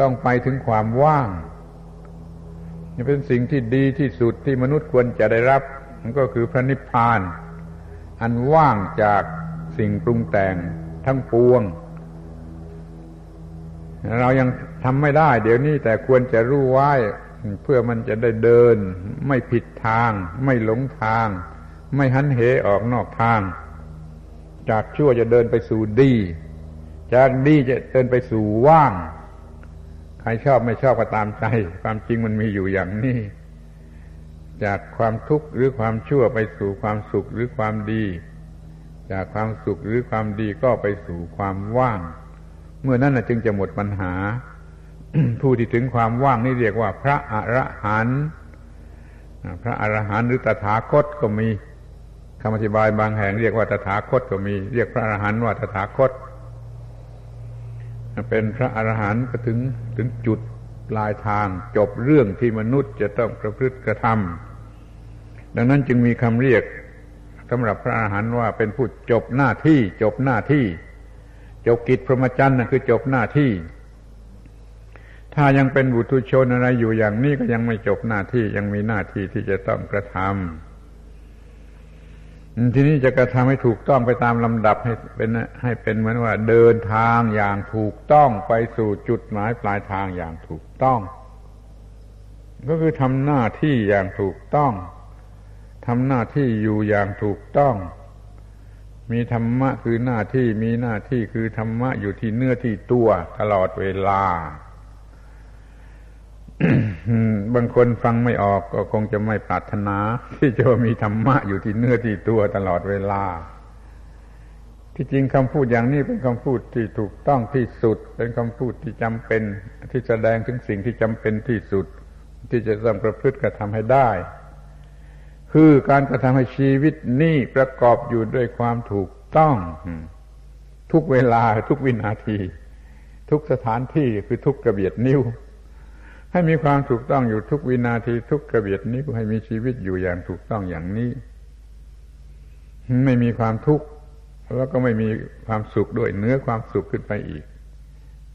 ต้องไปถึงความว่างนี่เป็นสิ่งที่ดีที่สุดที่มนุษย์ควรจะได้รับ มันก็คือพระนิพพาน อันว่างจากสิ่งปรุงแต่งทั้งปวง เรายังทำไม่ได้ เดี๋ยวนี้แต่ควรจะรู้ไว้ เพื่อมันจะได้เดิน ไม่ผิดทาง ไม่หลงทาง ไม่หันเหออกนอกทาง จากชั่วจะเดินไปสู่ดี จากดีจะเดินไปสู่ว่าง ใครชอบไม่ชอบก็ตามใจ ความจริงมันมีอยู่อย่างนี้ จากความทุกข์หรือความชั่วไปสู่ความสุขหรือความดี จากความสุขหรือความดีก็ไปสู่ความว่าง เมื่อนั้นจึงจะหมดปัญหา ผู้ที่ถึงความว่างนี่เรียกว่า พระอรหันต์พระอรหันต์หรือตถาคตก็มีคำอธิบายบางแห่งเรียกว่าตถาคตก็มี เรียกพระอรหันต์ว่าตถาคต เป็นพระอรหันต์ก็ถึงถึงจุดปลายทางจบเรื่องที่มนุษย์จะต้องประพฤติกระทำ ดังนั้นจึงมีคำเรียกสำหรับพระอรหันต์ว่าเป็นผู้จบหน้าที่ จบหน้าที่ จบกิจพรหมจรรย์คือจบหน้าที่ ถ้ายังเป็นบุตุชนอะไรอยู่อย่างนี้ก็ยังไม่จบหน้าที่ยังมีหน้าที่ที่จะต้องกระทำทีนี้จะกระทำให้ถูกต้องไปตามลำดับให้เป็นให้เป็นเหมือนว่า เดินทางอย่างถูกต้องไปสู่จุดหมายปลายทางอย่างถูกต้อง ก็คือทำหน้าที่อย่างถูกต้อง ทำหน้าที่อยู่อย่างถูกต้อง มีธรรมะคือหน้าที่มีหน้าที่คือธรรมะอยู่ที่เนื้อที่ตัวตลอดเวลาบางคนฟังไม่ออกก็คงจะไม่ปรารถนา ที่จะมีธรรมะอยู่ที่เนื้อที่ตัวตลอดเวลา ที่จริงคำพูดอย่างนี้เป็นคำพูดที่ถูกต้องที่สุด เป็นคำพูดที่จำเป็น ที่แสดงถึงสิ่งที่จำเป็นที่สุด ที่จะต้องประพฤติกระทำให้ได้ คือการกระทำให้ชีวิตนี้ประกอบอยู่ด้วยความถูกต้อง ทุกเวลาทุกวินาที ทุกสถานที่คือทุกกระเบียดนิ้ว ให้มีความถูกต้องอยู่ทุกวินาที ทุกกระเบียดนี้ก็ให้มีชีวิตอยู่อย่างถูกต้องอย่างนี้ ไม่มีความทุกข์แล้วก็ไม่มีความสุขด้วยเนื้อความสุขขึ้นไปอีก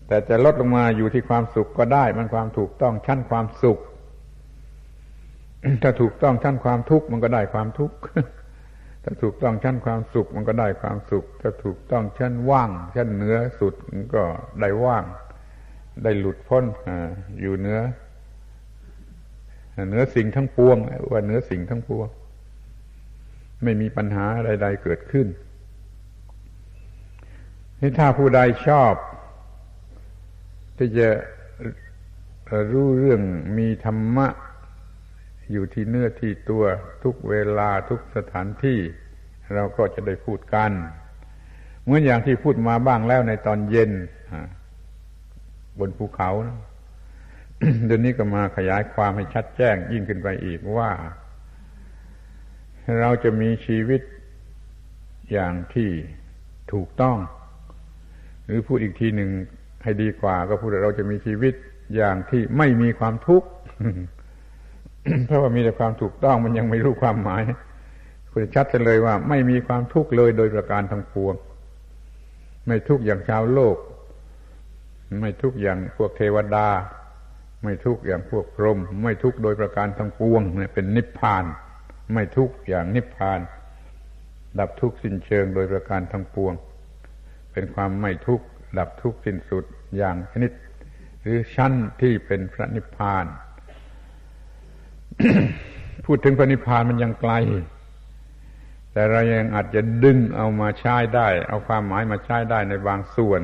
แต่จะลดลงมาอยู่ที่ความสุขก็ได้ มันความถูกต้องชั้นความสุข ถ้าถูกต้องชั้นความทุกข์มันก็ได้ความทุกข์ถ้าถูกต้องชั้นความสุขมันก็ได้ความสุข ถ้าถูกต้องชั้นว่าง ชั้นเนื้อสุดมันก็ได้ว่าง ได้หลุดพ้นออยู่เนื้อเนื้อสิ่งทั้งปวงว่าเนื้อสิ่งทั้งปวง ไม่มีปัญหาใดๆเกิดขึ้นนี่ถ้าผู้ใดชอบที่จะรู้เรื่องมีธรรมะ อยู่ที่เนื้อที่ตัวทุกเวลาทุกสถานที่ เราก็จะได้พูดกันเหมือนอย่างที่พูดมาบ้างแล้วในตอนเย็นบนภูเขานะเดี๋ยวนี้ก็มาขยายความให้ชัดแจ้งยิ่งขึ้นไปอีกว่า เราจะมีชีวิตอย่างที่ถูกต้อง หรือพูดอีกทีหนึ่งให้ดีกว่า ก็พูดว่าเราจะมีชีวิตอย่างที่ไม่มีความทุกข์ เพราะว่ามีแต่ความถูกต้องมันยังไม่รู้ความหมายคุณชัดเลยว่า ไม่มีความทุกข์เลยโดยประการทั้งปวง ไม่ทุกข์อย่างชาวโลก ไม่ทุกข์อย่างพวกเทวดา ไม่ทุกข์อย่างพวกพรหมไม่ทุกข์โดยประการทั้งปวงเนี่ยเป็นนิพพาน ไม่ทุกข์อย่างนิพพาน ดับทุกข์สิ้นเชิงโดยประการทั้งปวง เป็นความไม่ทุกข์ดับทุกข์สิ้นสุดอย่างชนิด หรือชั้นที่เป็นพระนิพพาน พูดถึงพระนิพพานมันยังไกล แต่เรายังอาจจะดึงเอามาใช้ได้ เอาความหมายมาใช้ได้ในบางส่วน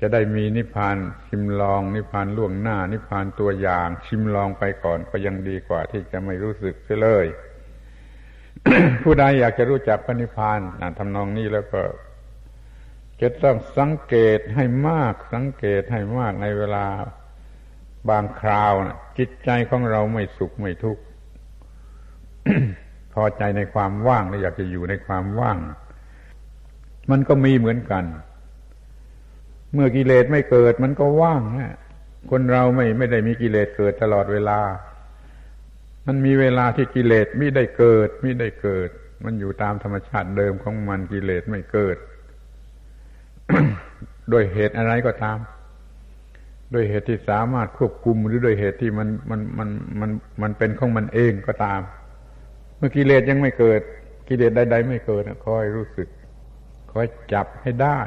จะได้มีนิพพานชิมลอง นิพพานล่วงหน้า นิพพานตัวอย่าง ชิมลองไปก่อนก็ยังดีกว่าที่จะไม่รู้สึกเสียเลยผู้ใดอยากจะรู้จักพระนิพพานทำนองนี้แล้วก็จะต้องสังเกตให้มากสังเกตให้มากในเวลา บางคราวนะจิตใจของเราไม่สุขไม่ทุกข์พอใจในความว่างและอยากจะอยู่ในความว่าง มันก็มีเหมือนกัน เมื่อกิเลสไม่เกิด มันก็ว่างนะคนเราไม่ไม่ได้มีกิเลสเกิดตลอดเวลา มันมีเวลาที่กิเลสไม่ได้เกิดไม่ได้เกิด มันอยู่ตามธรรมชาติเดิมของมันกิเลสไม่เกิด โดยเหตุอะไรก็ตาม โดยเหตุที่สามารถควบคุมหรือโดยเหตุที่มันมันมันมันมันเป็นของมันเองก็ตาม เมื่อกิเลสยังไม่เกิด กิเลสใดๆไม่เกิดคอยรู้สึกคอยจับให้ได้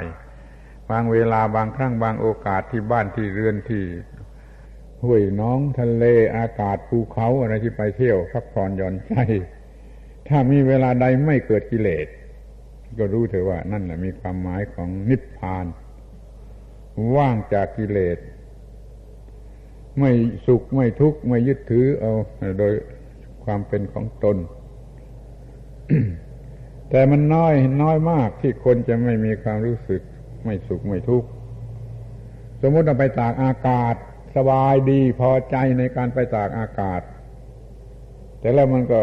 บางเวลาบางครั้งบางโอกาสที่บ้านที่เรือนที่ห้วยน้องทะเลอากาศภูเขาอะไรที่ไปเที่ยวพักผ่อนหย่อนใจถ้ามีเวลาใดไม่เกิดกิเลส ก็รู้เถอะว่านั่นแหละมีความหมายของนิพพาน ว่างจากกิเลส ไม่สุขไม่ทุกข์ไม่ยึดถือเอาโดยความเป็นของตน แต่มันน้อยน้อยมากที่คนจะไม่มีความรู้สึก ไม่สุขไม่ทุกข์สมมติเราไปตากอากาศ สบายดีพอใจในการไปตากอากาศ แต่แล้วมันก็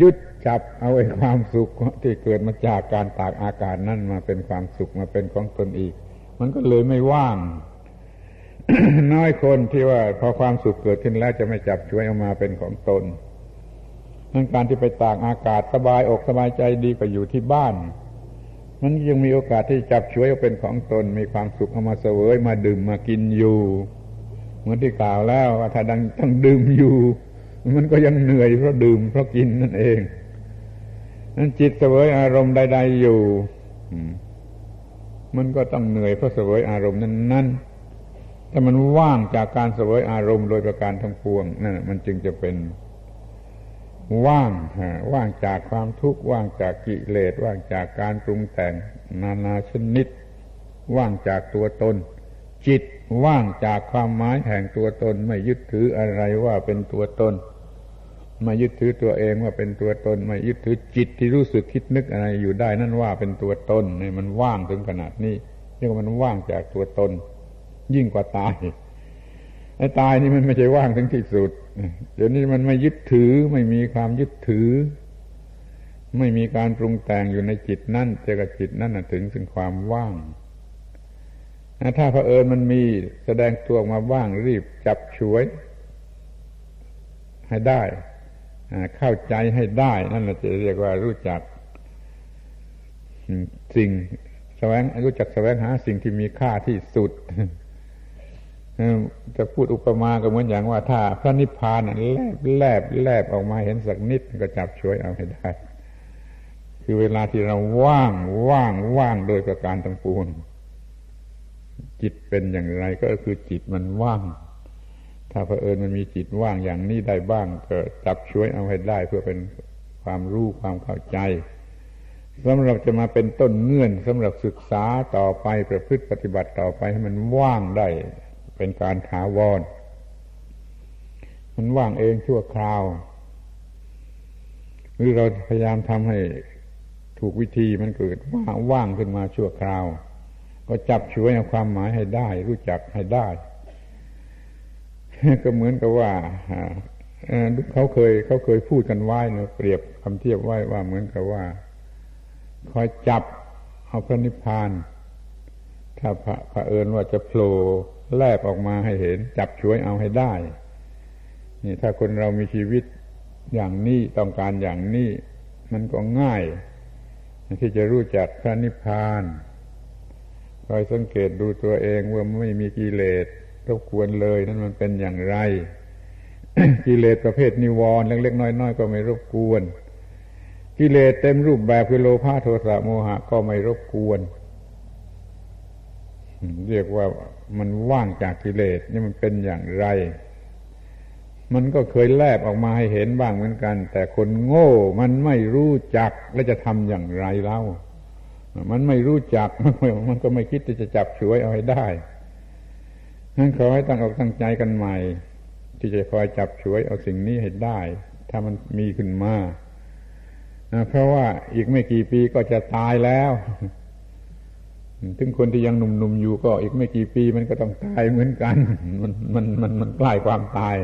ยึดจับเอาไอ้ความสุขที่เกิดมาจากการตากอากาศนั่นมาเป็นความสุขมาเป็นของตนอีก มันก็เลยไม่ว่าง น้อยคนที่ว่าพอความสุขเกิดขึ้นแล้วจะไม่จับช่วยออกมาเป็นของตนนั่นการที่ไปต่ากอากาศสบายอกสบายใจดีกว่าอยู่ที่บ้าน มันยังมีโอกาสที่จับช่วยเอาเป็นของตน มีความสุขเอามาเสวยมาดื่มมากินอยู่ เหมือนที่กล่าวแล้วว่าถ้าดังต้องดื่มอยู่ มันก็ยังเหนื่อยเพราะดื่มเพราะกินนั่นเองนั้นจิตเสวยอารมณ์ใด ๆอยู่ มันก็ต้องเหนื่อยเพราะเสวยอารมณ์นั้นๆ ถ้ามันว่างจากการเสวยอารมณ์โดยประการทั้งปวงนั่นมันจึงจะเป็นว่างว่างจากความทุกข์ว่างจากกิเลสว่างจากการปรุงแต่งนานาชนิด ว่างจากตัวตน จิตว่างจากความหมายแห่งตัวตน ไม่ยึดถืออะไรว่าเป็นตัวตน ไม่ยึดถือตัวเองว่าเป็นตัวตน ไม่ยึดถือจิตที่รู้สึกคิดนึกอะไรอยู่ได้นั่นว่าเป็นตัวตนนี่มันว่างถึงขนาดนี้เรียกว่ามันว่างจากตัวตน ยิ่งกว่าตายไอ้ตายนี่มันไม่ใช่ว่างถึงที่สุด เดี๋ยวนี้มันไม่ยึดถือ ไม่มีความยึดถือ ไม่มีการปรุงแต่งอยู่ในจิตนั่นเจกับจิตนั่นถึงถึงความว่างถ้าพระเอิญมันมีแสดงตัวมาว่างรีบจับช่วย ให้ได้เข้าใจให้ได้ นั่นเราจะเรียกว่ารู้จักสิ่งแสวงรู้จักแสวงหาสิ่งที่มีค่าที่สุด จะพูดอุปมาก็เหมือนอย่างว่า ถ้าพระนิพพานแลบแลบแลบออกมาเห็นสักนิดก็จับช่วยเอาให้ได้ คือเวลาที่เราว่างว่างว่างโดยประการทั้งปวงจิตเป็นอย่างไรก็คือจิตมันว่าง ถ้าเผอิญมันมีจิตว่างอย่างนี้ได้บ้างก็จับช่วยเอาให้ได้เพื่อเป็นความรู้ความเข้าใจสำหรับจะมาเป็นต้นเงื่อนสำหรับศึกษาต่อไปประพฤติปฏิบัติต่อไปให้มันว่างได้ เป็นการถาวรมันว่างเองชั่วคราว หรือเราพยายามทำให้ถูกวิธีมันเกิดว่างว่างขึ้นมาชั่วคราว ก็จับช่วยเอาความหมายให้ได้ รู้จักให้ได้ ก็เหมือนกับว่าเขาเคยเขาเคยพูดกันไว้นะเปรียบคำเทียบไว้ว่าเหมือนกับว่า คอยจับเอาพระนิพพาน ถ้าพระพระเอิญว่าจะโผล่ แลบออกมาให้เห็น จับช่วยเอาให้ได้ นี่ถ้าคนเรามีชีวิตอย่างนี้ต้องการอย่างนี้ มันก็ง่าย ที่จะรู้จักพระนิพพานคอยสังเกตดูตัวเองว่าไม่มีกิเลสรบกวนเลยนั่นมันเป็นอย่างไร กิเลสประเภทนิวรณ์เล็กๆน้อยๆก็ไม่รบกวน กิเลสเต็มรูปแบบคือโลภะโทสะโมหะก็ไม่รบกวน เรียกว่า มันว่างจากกิเลสนี่มันเป็นอย่างไร มันก็เคยแลบออกมาให้เห็นบ้างเหมือนกัน แต่คนโง่มันไม่รู้จักและจะทำอย่างไรเล่ามันไม่รู้จักมันก็ไม่คิดที่จะจับฉวยเอาให้ได้นั้นขอให้ตั้งอกตั้งใจกันใหม่ ที่จะคอยจับฉวยเอาสิ่งนี้ให้ได้ ถ้ามันมีขึ้นมาเพราะว่าอีกไม่กี่ปีก็จะตายแล้ว ถึงคนที่ยังหนุ่มๆอยู่ก็อีกไม่กี่ปีมันก็ต้องตายเหมือนกัน มันมันมันมันใกล้ความตาย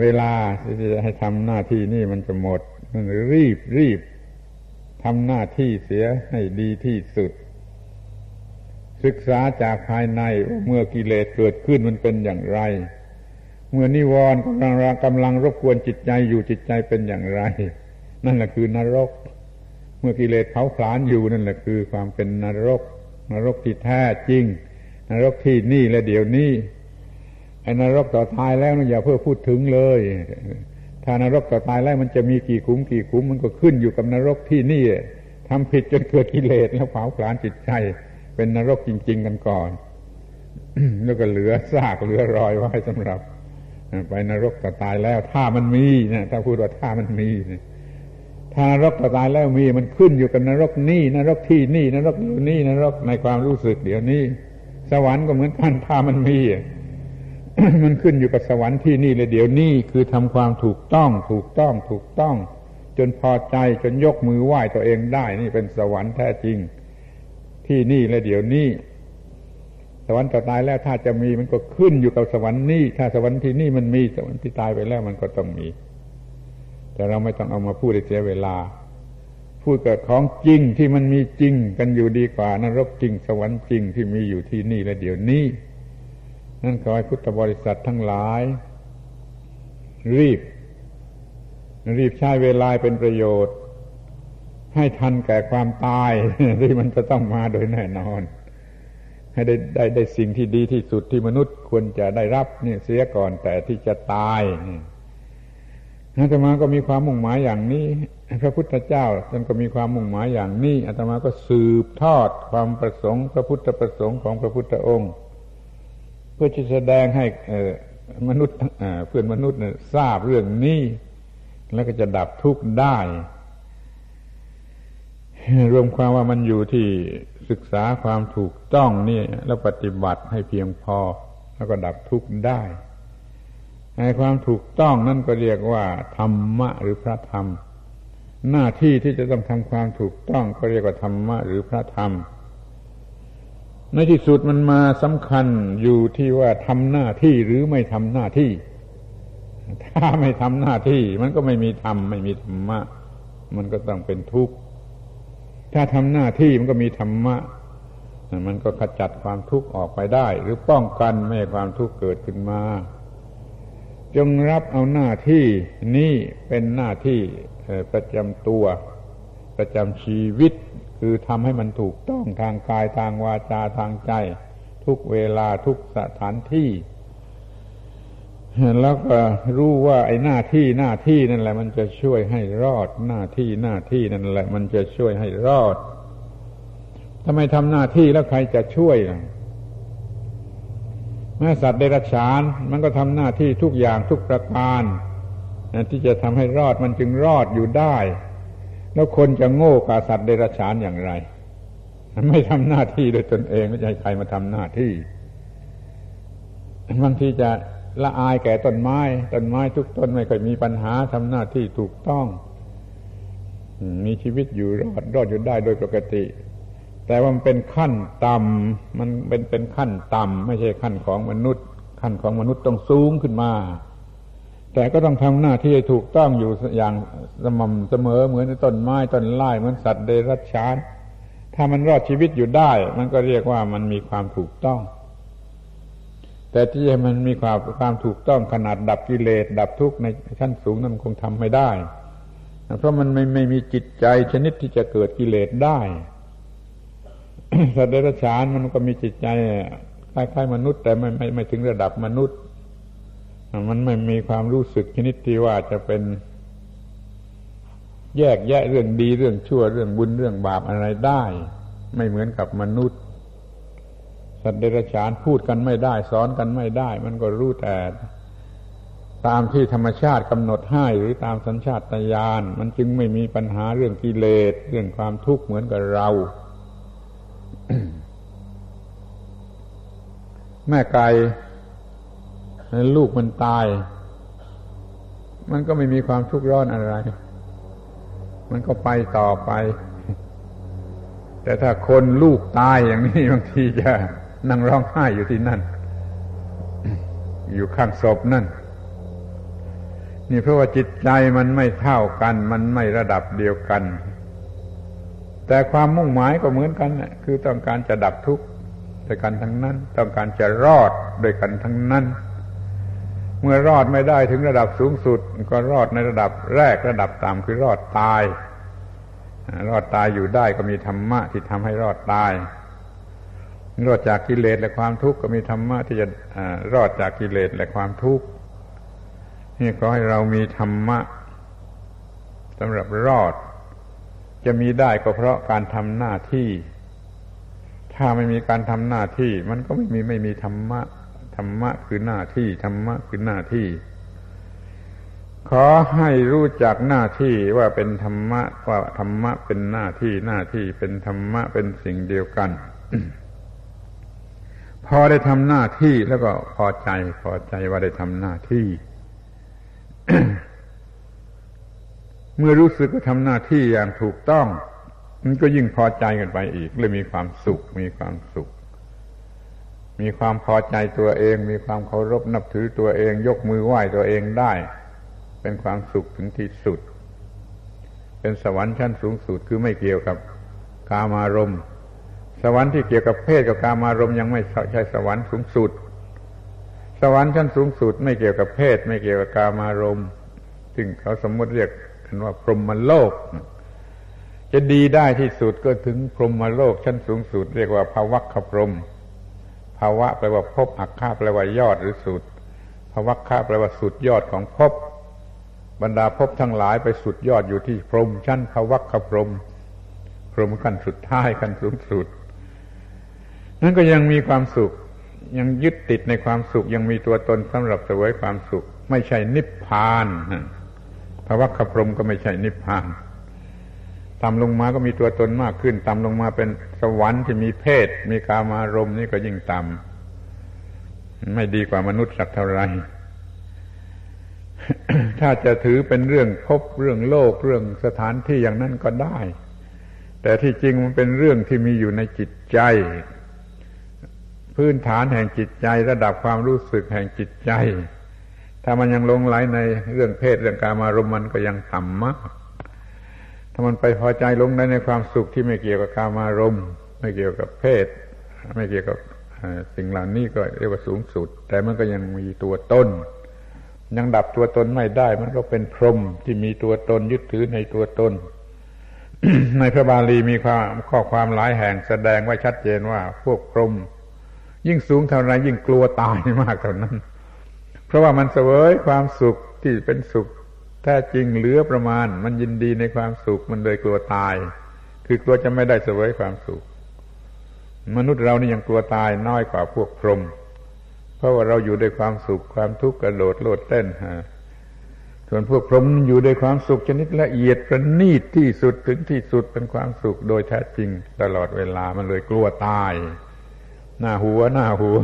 เวลาที่จะให้ทำหน้าที่นี่มันจะหมด มันรีบรีบทำหน้าที่เสียให้ดีที่สุด ศึกษาจากภายในเมื่อกิเลสเกิดขึ้นมันเป็นอย่างไร เมื่อนิวรณ์กำลังกำลังรบกวนจิตใจอยู่จิตใจเป็นอย่างไร นั่นแหละคือนรก เมื่อกิเลสเผาผลาญอยู่นั่นแหละคือความเป็นนรก นรกที่แท้จริง นรกที่นี่และเดี๋ยวนี้ไอ้นรกต่อตายแล้วนั่นอย่าเพื่อพูดถึงเลย ถ้านรกต่อตายแล้วมันจะมีกี่คุ้มกี่คุ้มมันก็ขึ้นอยู่กับนรกที่นี่ทำผิดจนเกิดกิเลสแล้วเผาผลาญจิตใจ เป็นนรกจริง ๆ กันก่อน แล้วก็เหลือซากเหลือรอยไว้สำหรับ ไปนรกต่อตายแล้ว ถ้ามันมีนะถ้าพูดว่าถ้ามันมีนะ ถ้านรกตายแล้วมีมันขึ้นอยู่กับนรกนี่นรกที่นี่นรกอยู่นี่นรกในความรู้สึกเดี๋ยวนี้ สวรรค์ก็เหมือนกันถ้ามันมีมันขึ้นอยู่กับสวรรค์ที่นี่เลยเดี๋ยวนี้คือทำความถูกต้องถูกต้องถูกต้อง จนพอใจจนยกมือไหว้ตัวเองได้ นี่เป็นสวรรค์แท้จริง ที่นี่และเดี๋ยวนี้ สวรรค์ตายแล้วถ้าจะมีมันก็ขึ้นอยู่กับสวรรค์นี่ถ้าสวรรค์ที่นี่มันมีสวรรค์ที่ตายไปแล้วมันก็ต้องมี แต่เราไม่ต้องเอามาพูดให้เสียเวลา พูดกับของจริงที่มันมีจริงกันอยู่ดีกว่านรกจริงสวรรค์จริงที่มีอยู่ที่นี่และเดี๋ยวนี้ นั่นขอให้พุทธบริษัททั้งหลาย รีบ รีบใช้เวลาเป็นประโยชน์ ให้ทันแก่ความตายที่มันจะต้องมาโดยแน่นอนให้ได้ได้ได้สิ่งที่ดีที่สุดที่มนุษย์ควรจะได้รับนี่เสียก่อนแต่ที่จะตายนี่ อาตมาก็มีความมุ่งหมายอย่างนี้ พระพุทธเจ้าท่านก็มีความมุ่งหมายอย่างนี้อาตมาก็สืบทอดความประสงค์พระพุทธประสงค์ของพระพุทธองค์ เพื่อจะแสดงให้มนุษย์เพื่อนมนุษย์ทราบเรื่องนี้ แล้วก็จะดับทุกข์ได้ รวมความว่ามันอยู่ที่ศึกษาความถูกต้องนี่แล้วปฏิบัติให้เพียงพอ แล้วก็ดับทุกข์ได้ ในความถูกต้องนั่นก็เรียกว่า ธรรมะหรือพระธรรม หน้าที่ที่จะต้องทำความถูกต้องก็เรียกว่าธรรมะหรือพระธรรม ในที่สุดมันมาสำคัญอยู่ที่ว่าทำหน้าที่หรือไม่ทำหน้าที่ ถ้าไม่ทำหน้าที่ มันก็ไม่มีธรรมไม่มีธรรมะ มันก็ต้องเป็นทุกข์ ถ้าทำหน้าที่มันก็มีธรรมะมันก็ขจัดความทุกข์ออกไปได้ หรือป้องกันไม่ให้ความทุกข์เกิดขึ้นมา จงรับเอาหน้าที่นี้เป็นหน้าที่ประจำตัว ประจำชีวิต คือทำให้มันถูกต้องทางกายทางวาจาทางใจ ทุกเวลาทุกสถานที่ แล้วก็รู้ว่าไอ้หน้าที่หน้าที่นั่นแหละ มันจะช่วยให้รอด หน้าที่หน้าที่นั่นแหละ มันจะช่วยให้รอดทำไมทำหน้าที่แล้วใครจะช่วยล่ะ แม้สัตว์เดรัจฉานมันก็ทำหน้าที่ทุกอย่างทุกประการที่จะทำให้รอดมันจึงรอดอยู่ได้ แล้วคนจะโง่กับสัตว์เดรัจฉานอย่างไรไม่ทำหน้าที่โดยตนเองไม่ใช่ใครมาทำหน้าที่บางทีจะละอายแก่ต้นไม้ ต้นไม้ทุกต้นไม่เคยมีปัญหาทำหน้าที่ถูกต้อง มีชีวิตอยู่รอดรอดอยู่ได้โดยปกติ แต่ว่ามันเป็นขั้นต่ำมันเป็นเป็นขั้นต่ำไม่ใช่ขั้นของมนุษย์ ขั้นของมนุษย์ต้องสูงขึ้นมา แต่ก็ต้องทำหน้าที่ถูกต้องอยู่อย่างสม่ำเสมอเหมือนต้นไม้ต้นไม้เหมือนสัตว์เดรัจฉาน ถ้ามันรอดชีวิตอยู่ได้ มันก็เรียกว่ามันมีความถูกต้อง แต่ที่มันมีความความถูกต้องขนาดดับกิเลสดับทุกข์ในชั้นสูงนั้นคงทำไม่ได้ เพราะมันไม่ไม่มีจิตใจชนิดที่จะเกิดกิเลสได้ สัตว์เดรัจฉานมันก็มีจิตใจคล้ายๆมนุษย์แต่ไม่ไม่ไม่ถึงระดับมนุษย์ มันไม่มีความรู้สึกชนิดที่ว่าจะเป็น แยกแยะเรื่องดีเรื่องชั่วเรื่องบุญเรื่องบาปอะไรได้ ไม่เหมือนกับมนุษย์ สัตว์เดรัจฉานพูดกันไม่ได้ สอนกันไม่ได้ มันก็รู้แต่ตามที่ธรรมชาติกำหนดให้หรือตามสัญชาตญาณมันจึงไม่มีปัญหาเรื่องกิเลสเรื่องความทุกข์เหมือนกับเรา แม่ไก่ลูกมันตาย มันก็ไม่มีความทุกข์ร้อนอะไร มันก็ไปต่อไป แต่ถ้าคนลูกตายอย่างนี้บางทีจะนั่งร้องไห้อยู่ที่นั่น อยู่ข้างศพนั่น นี่เพราะว่าจิตใจมันไม่เท่ากัน มันไม่ระดับเดียวกัน แต่ความมุ่งหมายก็เหมือนกันคือต้องการจะดับทุกข์ด้วยกันทั้งนั้น ต้องการจะรอดด้วยกันทั้งนั้น เมื่อรอดไม่ได้ถึงระดับสูงสุด ก็รอดในระดับแรกระดับต่ำคือรอดตาย รอดตายอยู่ได้ก็มีธรรมะที่ทำให้รอดตาย รอดจากกิเลสและความทุกข์ก็มีธรรมะที่จะรอดจากกิเลสและความทุกข์นี่ขอให้เรามีธรรมะสำหรับรอด จะมีได้ก็เพราะการทำหน้าที่ ถ้าไม่มีการทำหน้าที่ มันก็ไม่มีไม่มีธรรมะ ธรรมะคือหน้าที่ ธรรมะคือหน้าที่ ขอให้รู้จักหน้าที่ว่าเป็นธรรมะว่าธรรมะเป็นหน้าที่หน้าที่เป็นธรรมะเป็นสิ่งเดียวกัน พอได้ทำหน้าที่แล้วก็พอใจพอใจว่าได้ทำหน้าที่ เมื่อรู้สึกว่าทำหน้าที่อย่างถูกต้อง มันก็ยิ่งพอใจกันไปอีกเลยมีความสุข มีความสุข มีความพอใจตัวเอง มีความเคารพนับถือตัวเอง ยกมือไหว้ตัวเองได้ เป็นความสุขถึงที่สุด เป็นสวรรค์ชั้นสูงสุดคือไม่เกี่ยวกับกามารมณ์สวรรค์ที่เกี่ยวกับเพศกับกามารมณ์ยังไม่ใช่สวรรค์สูงสุด สวรรค์ชั้นสูงสุด ไม่เกี่ยวกับเพศ ไม่เกี่ยวกับกามารมณ์ซึ่งเขาสมมติเรียกันว่าพรหมโลก จะดีได้ที่สุดก็ถึงพรหมโลก ชั้นสูงสุด เรียกว่าภาวัคพรหมภาวะแปลว่าพบอักฆาแปลว่ายอดหรือสุดภาวัคฆาแปลว่าสุดยอดของพบบรรดาพบทั้งหลายไปสุดยอดอยู่ที่พรหมชั้นภวัคพรหมพรหมขั้นสุดท้ายขั้นสูงสุดนั่นก็ยังมีความสุข ยังยึดติดในความสุข ยังมีตัวตนสำหรับเสวยความสุข ไม่ใช่นิพพาน วะขพรมก็ไม่ใช่นิพพานต่ำลงมาก็มีตัวตนมากขึ้นต่ำลงมาเป็นสวรรค์ที่มีเพศ มีกามารมณ์นี่ก็ยิ่งต่ำไม่ดีกว่ามนุษย์สักเท่าไรถ้าจะถือเป็นเรื่องพบเรื่องโลกเรื่องสถานที่อย่างนั้นก็ได้ แต่ที่จริงมันเป็นเรื่องที่มีอยู่ในจิตใจ พื้นฐานแห่งจิตใจระดับความรู้สึกแห่งจิตใจ ถ้ามันยังลงไหลในเรื่องเพศเรื่องการมารมมันก็ยังต่ำมาก ถ้ามันไปพอใจลงในในความสุขที่ไม่เกี่ยวกับการมารมไม่เกี่ยวกับเพศ ไม่เกี่ยวกับสิ่งเหล่านี้ก็เรียกว่าสูงสุด แต่มันก็ยังมีตัวตนยังดับตัวตนไม่ได้ มันก็เป็นพรหมที่มีตัวตนยึดถือในตัวตน ในพระบาลีมีความข้อความหลายแห่งแสดงไว้ชัดเจนว่า พวกพรหมยิ่งสูงเท่าไรยิ่งกลัวตายมากเท่านั้น เพราะว่ามันเสวยความสุขที่เป็นสุขแท้จริงเหลือประมาณ มันยินดีในความสุขมันเลยกลัวตาย คือกลัวจะไม่ได้เสวยความสุข มนุษย์เรานี่ยังกลัวตายน้อยกว่าพวกพรหมเพราะว่าเราอยู่ด้วยความสุขความทุกข์กระโดดโลดเต้นฮะส่วนพวกพรหมอยู่ด้วยความสุขชนิดละเอียดประณีตที่สุดถึงที่สุดเป็นความสุขโดยแท้จริง ตลอดเวลามันเลยกลัวตาย หน้าหัวหน้าหัว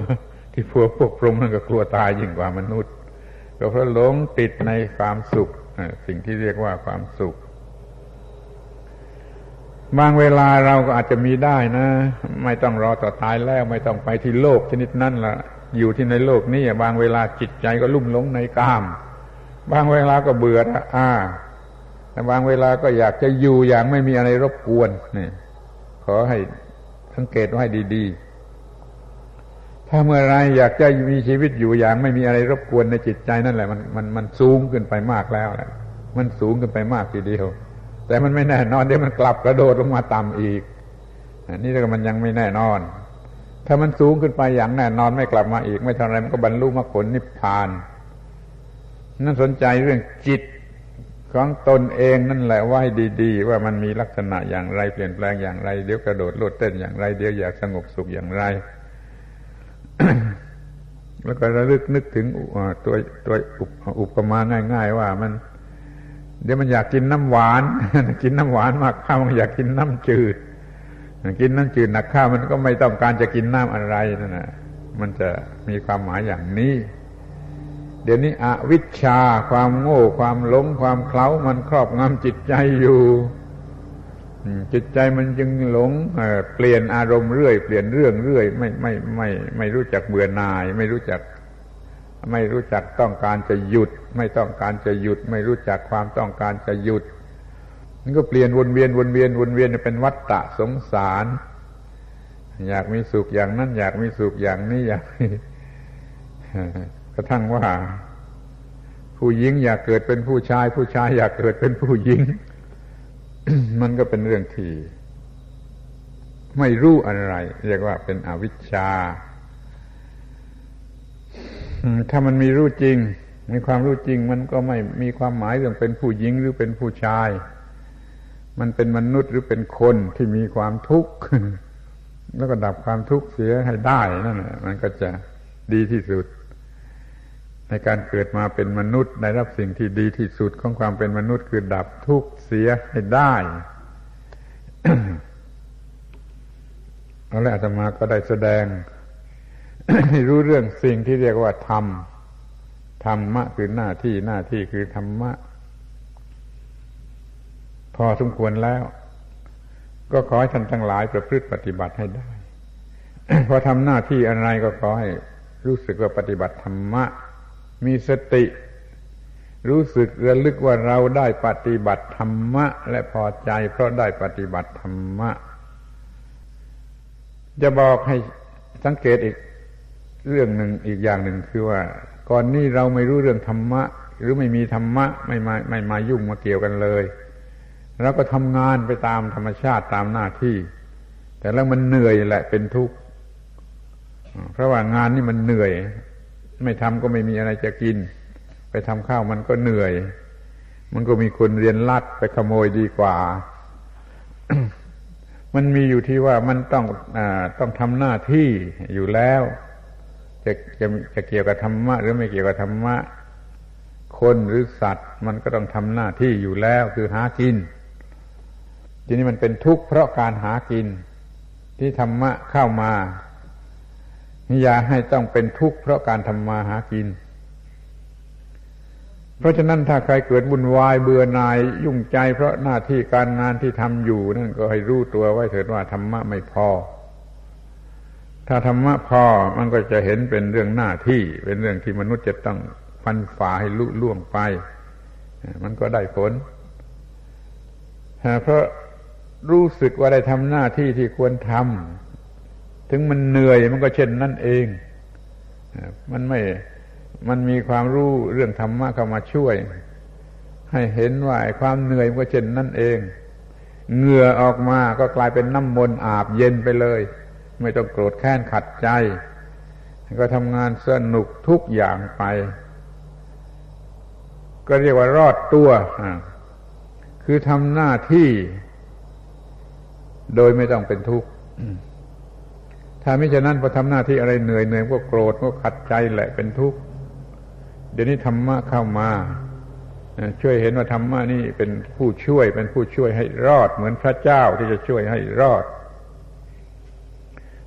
ที่พวกพวกพรหมนั่นก็กลัวตายยิ่งกว่ามนุษย์ ก็เพราะหลงติดในความสุขสิ่งที่เรียกว่าความสุข บางเวลาเราก็อาจจะมีได้นะ ไม่ต้องรอต่อตายแล้วไม่ต้องไปที่โลกชนิดนั้นละอยู่ที่ในโลกนี้บางเวลาจิตใจก็ลุ่มหลงในกาม บางเวลาก็เบื่ออ่าแต่บางเวลาก็อยากจะอยู่อย่างไม่มีอะไรรบกวนนี่ขอให้สังเกตไว้ดี ๆ ถ้าเมื่อไรอยากจะมีชีวิตอยู่อย่างไม่มีอะไรรบกวนในจิตใจนั่นแหละ มันมันมันสูงขึ้นไปมากแล้วแหละมันสูงขึ้นไปมากทีเดียว แต่มันไม่แน่นอนเดี๋ยวมันกลับกระโดดลงมาต่ำอีกอันี่ก็มันยังไม่แน่นอน ถ้ามันสูงขึ้นไปอย่างแน่นอนไม่กลับมาอีก ไม่ทำอะไรมันก็บรรลุมรรคผลนิพพาน นั่นสนใจเรื่องจิตของตนเองนั่นแหละว่าให้ดีๆ ว่ามันมีลักษณะอย่างไรเปลี่ยนแปลงอย่างไร เดี๋ยวกระโดดโลดเต้นอย่างไร เดี๋ยวอยากสงบสุขอย่างไร แล้วก็ระลึกนึกถึงตัวตัวอุปมาง่าย ๆ ว่ามัน เดี๋ยวมันอยากกินน้ำหวาน กินน้ำหวานมากข้าวมันอยากกินน้ำจืด กินน้ำจืดหนักข้าวมันก็ไม่ต้องการจะกินน้ำอะไรนั่นแหะมันจะมีความหมายอย่างนี้ เดี๋ยวนี้อวิชชาความโง่ความหลงความเคล้ามันครอบงำจิตใจอยู่ จิตใจมันจึงหลงเปลี่ยนอารมณ์เรื่อยเปลี่ยนเรื่องเรื่อยไม่ไม่ไม่ไม่รู้จักเบื่อหน่าย ไม่รู้จัก ไม่รู้จักต้องการจะหยุด ไม่ต้องการจะหยุด ไม่รู้จักความต้องการจะหยุดมันก็เปลี่ยนวนเวียนวนเวียนวนเวียนเป็นวัฏฏะสงสาร อยากมีสุขอย่างนั้น อยากมีสุขอย่างนี้อยากกระทั่งว่า ผู้หญิงอยากเกิดเป็นผู้ชาย ผู้ชายอยากเกิดเป็นผู้หญิง มันก็เป็นเรื่องที่ ไม่รู้อะไร เรียกว่าเป็นอวิชชา ถ้ามันมีรู้จริง มีความรู้จริง มันก็ไม่มีความหมายเรื่องเป็นผู้หญิงหรือเป็นผู้ชาย มันเป็นมนุษย์หรือเป็นคนที่มีความทุกข์แล้วก็ดับความทุกข์เสียให้ได้นั่นแหละมันก็จะดีที่สุด ในการเกิดมาเป็นมนุษย์ได้รับสิ่งที่ดีที่สุดของความเป็นมนุษย์คือดับทุกข์เสียให้ได้ เอาละอาตมาก็ได้แสดงให้รู้เรื่องสิ่งที่เรียกว่าธรรมธรรมะคือหน้าที่หน้าที่คือธรรมะ พอสมควรแล้ว ก็ขอให้ท่านทั้งหลายประพฤติปฏิบัติให้ได้ พอทำหน้าที่อะไรก็ขอให้รู้สึกว่าปฏิบัติธรรมะ มีสติ รู้สึกระลึกว่าเราได้ปฏิบัติธรรมะ และพอใจ เพราะได้ปฏิบัติธรรมะ จะบอกให้สังเกตอีกเรื่องหนึ่งอีกอย่างหนึ่งคือว่า ก่อนนี้เราไม่รู้เรื่องธรรมะ หรือไม่มีธรรมะไม่มาไม่มายุ่งมาเกี่ยวกันเลยเราก็ทำงานไปตามธรรมชาติตามหน้าที่ แต่แล้วมันเหนื่อยแหละเป็นทุกข์เพราะว่างานนี่มันเหนื่อย ไม่ทำก็ไม่มีอะไรจะกิน ไปทำข้าวมันก็เหนื่อย มันก็มีคนเรียนลัดไปขโมยดีกว่า มันมีอยู่ที่ว่ามันต้องอต้องทำหน้าที่อยู่แล้ว จะจะจะเกี่ยวกับธรรมะ หรือไม่เกี่ยวกับธรรมะ คนหรือสัตว์ มันก็ต้องทำหน้าที่อยู่แล้ว คือหากิน ทีนี้มันเป็นทุกข์เพราะการหากินที่ธรรมะเข้ามา อย่าให้ต้องเป็นทุกข์เพราะการทำมาหากิน เพราะฉะนั้นถ้าใครเกิดบุญวายเบื่อหน่ายยุ่งใจ เพราะหน้าที่การงานที่ทำอยู่นั่นก็ให้รู้ตัวไว้เถิดว่าธรรมะไม่พอ ถ้าธรรมะพอมันก็จะเห็นเป็นเรื่องหน้าที่ เป็นเรื่องที่มนุษย์จะต้องฟันฝ่าให้ลุล่วงไป มันก็ได้ผลเพราะรู้สึกว่าได้ทำหน้าที่ที่ควรทำ ถึงมันเหนื่อยมันก็เช่นนั่นเอง มันไม่ มันมีความรู้เรื่องธรรมะเข้ามาช่วย ให้เห็นว่าความเหนื่อยมันก็เช่นนั่นเอง เหงื่อออกมาก็กลายเป็นน้ำมนต์อาบเย็นไปเลย ไม่ต้องโกรธแค้นขัดใจ ก็ทำงานสนุกทุกอย่างไป ก็เรียกว่ารอดตัว คือทำหน้าที่ โดยไม่ต้องเป็นทุกข์ ถ้าไม่ฉะนั้นพอทำหน้าที่อะไรเหนื่อยเหนื่อยก็โกรธก็ขัดใจแหละเป็นทุกข์เดี๋ยวนี้ธรรมะเข้ามาช่วยเห็นว่าธรรมะนี่เป็นผู้ช่วยเป็นผู้ช่วยให้รอด เหมือนพระเจ้าที่จะช่วยให้รอด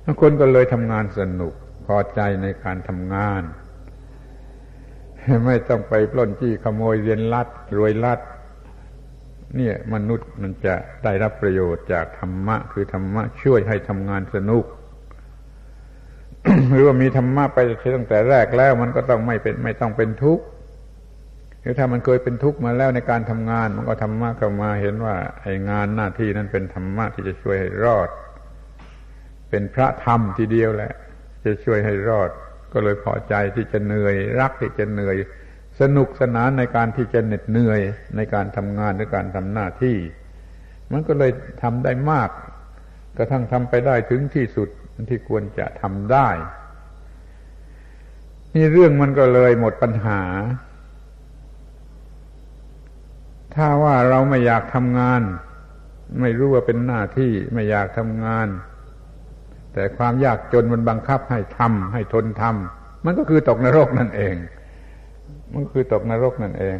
ทุกคนก็เลยทำงานสนุกพอใจในการทำงาน ไม่ต้องไปปล้นจี้ขโมยเรียนลัดรวยลัด เนี่ยมนุษย์มันจะได้รับประโยชน์จากธรรมะ คือธรรมะช่วยให้ทำงานสนุก หรือว่ามีธรรมะไปตั้งแต่แรกแล้วมันก็ต้องไม่เป็นไม่ต้องเป็นทุกข์หรือถ้ามันเคยเป็นทุกข์มาแล้วในการทำงาน มันก็ธรรมะเข้ามาเห็นว่าไอ้งานหน้าที่นั้นเป็นธรรมะที่จะช่วยให้รอด เป็นพระธรรมทีเดียวแหละ จะช่วยให้รอด ก็เลยพอใจที่จะเหนื่อย รักที่จะเหนื่อย สนุกสนานในการที่จะเหน็ดเหนื่อยในการทำงานหรือการทำหน้าที่ มันก็เลยทำได้มากกระทั่งทำไปได้ถึงที่สุด ที่ควรจะทำได้ นี่เรื่องมันก็เลยหมดปัญหา ถ้าว่าเราไม่อยากทำงาน ไม่รู้ว่าเป็นหน้าที่ไม่อยากทำงาน แต่ความยากจนมันบังคับให้ทำให้ทนทมันก็คือตกนรกนั่นเอง มันคือตกนรกนั่นเอง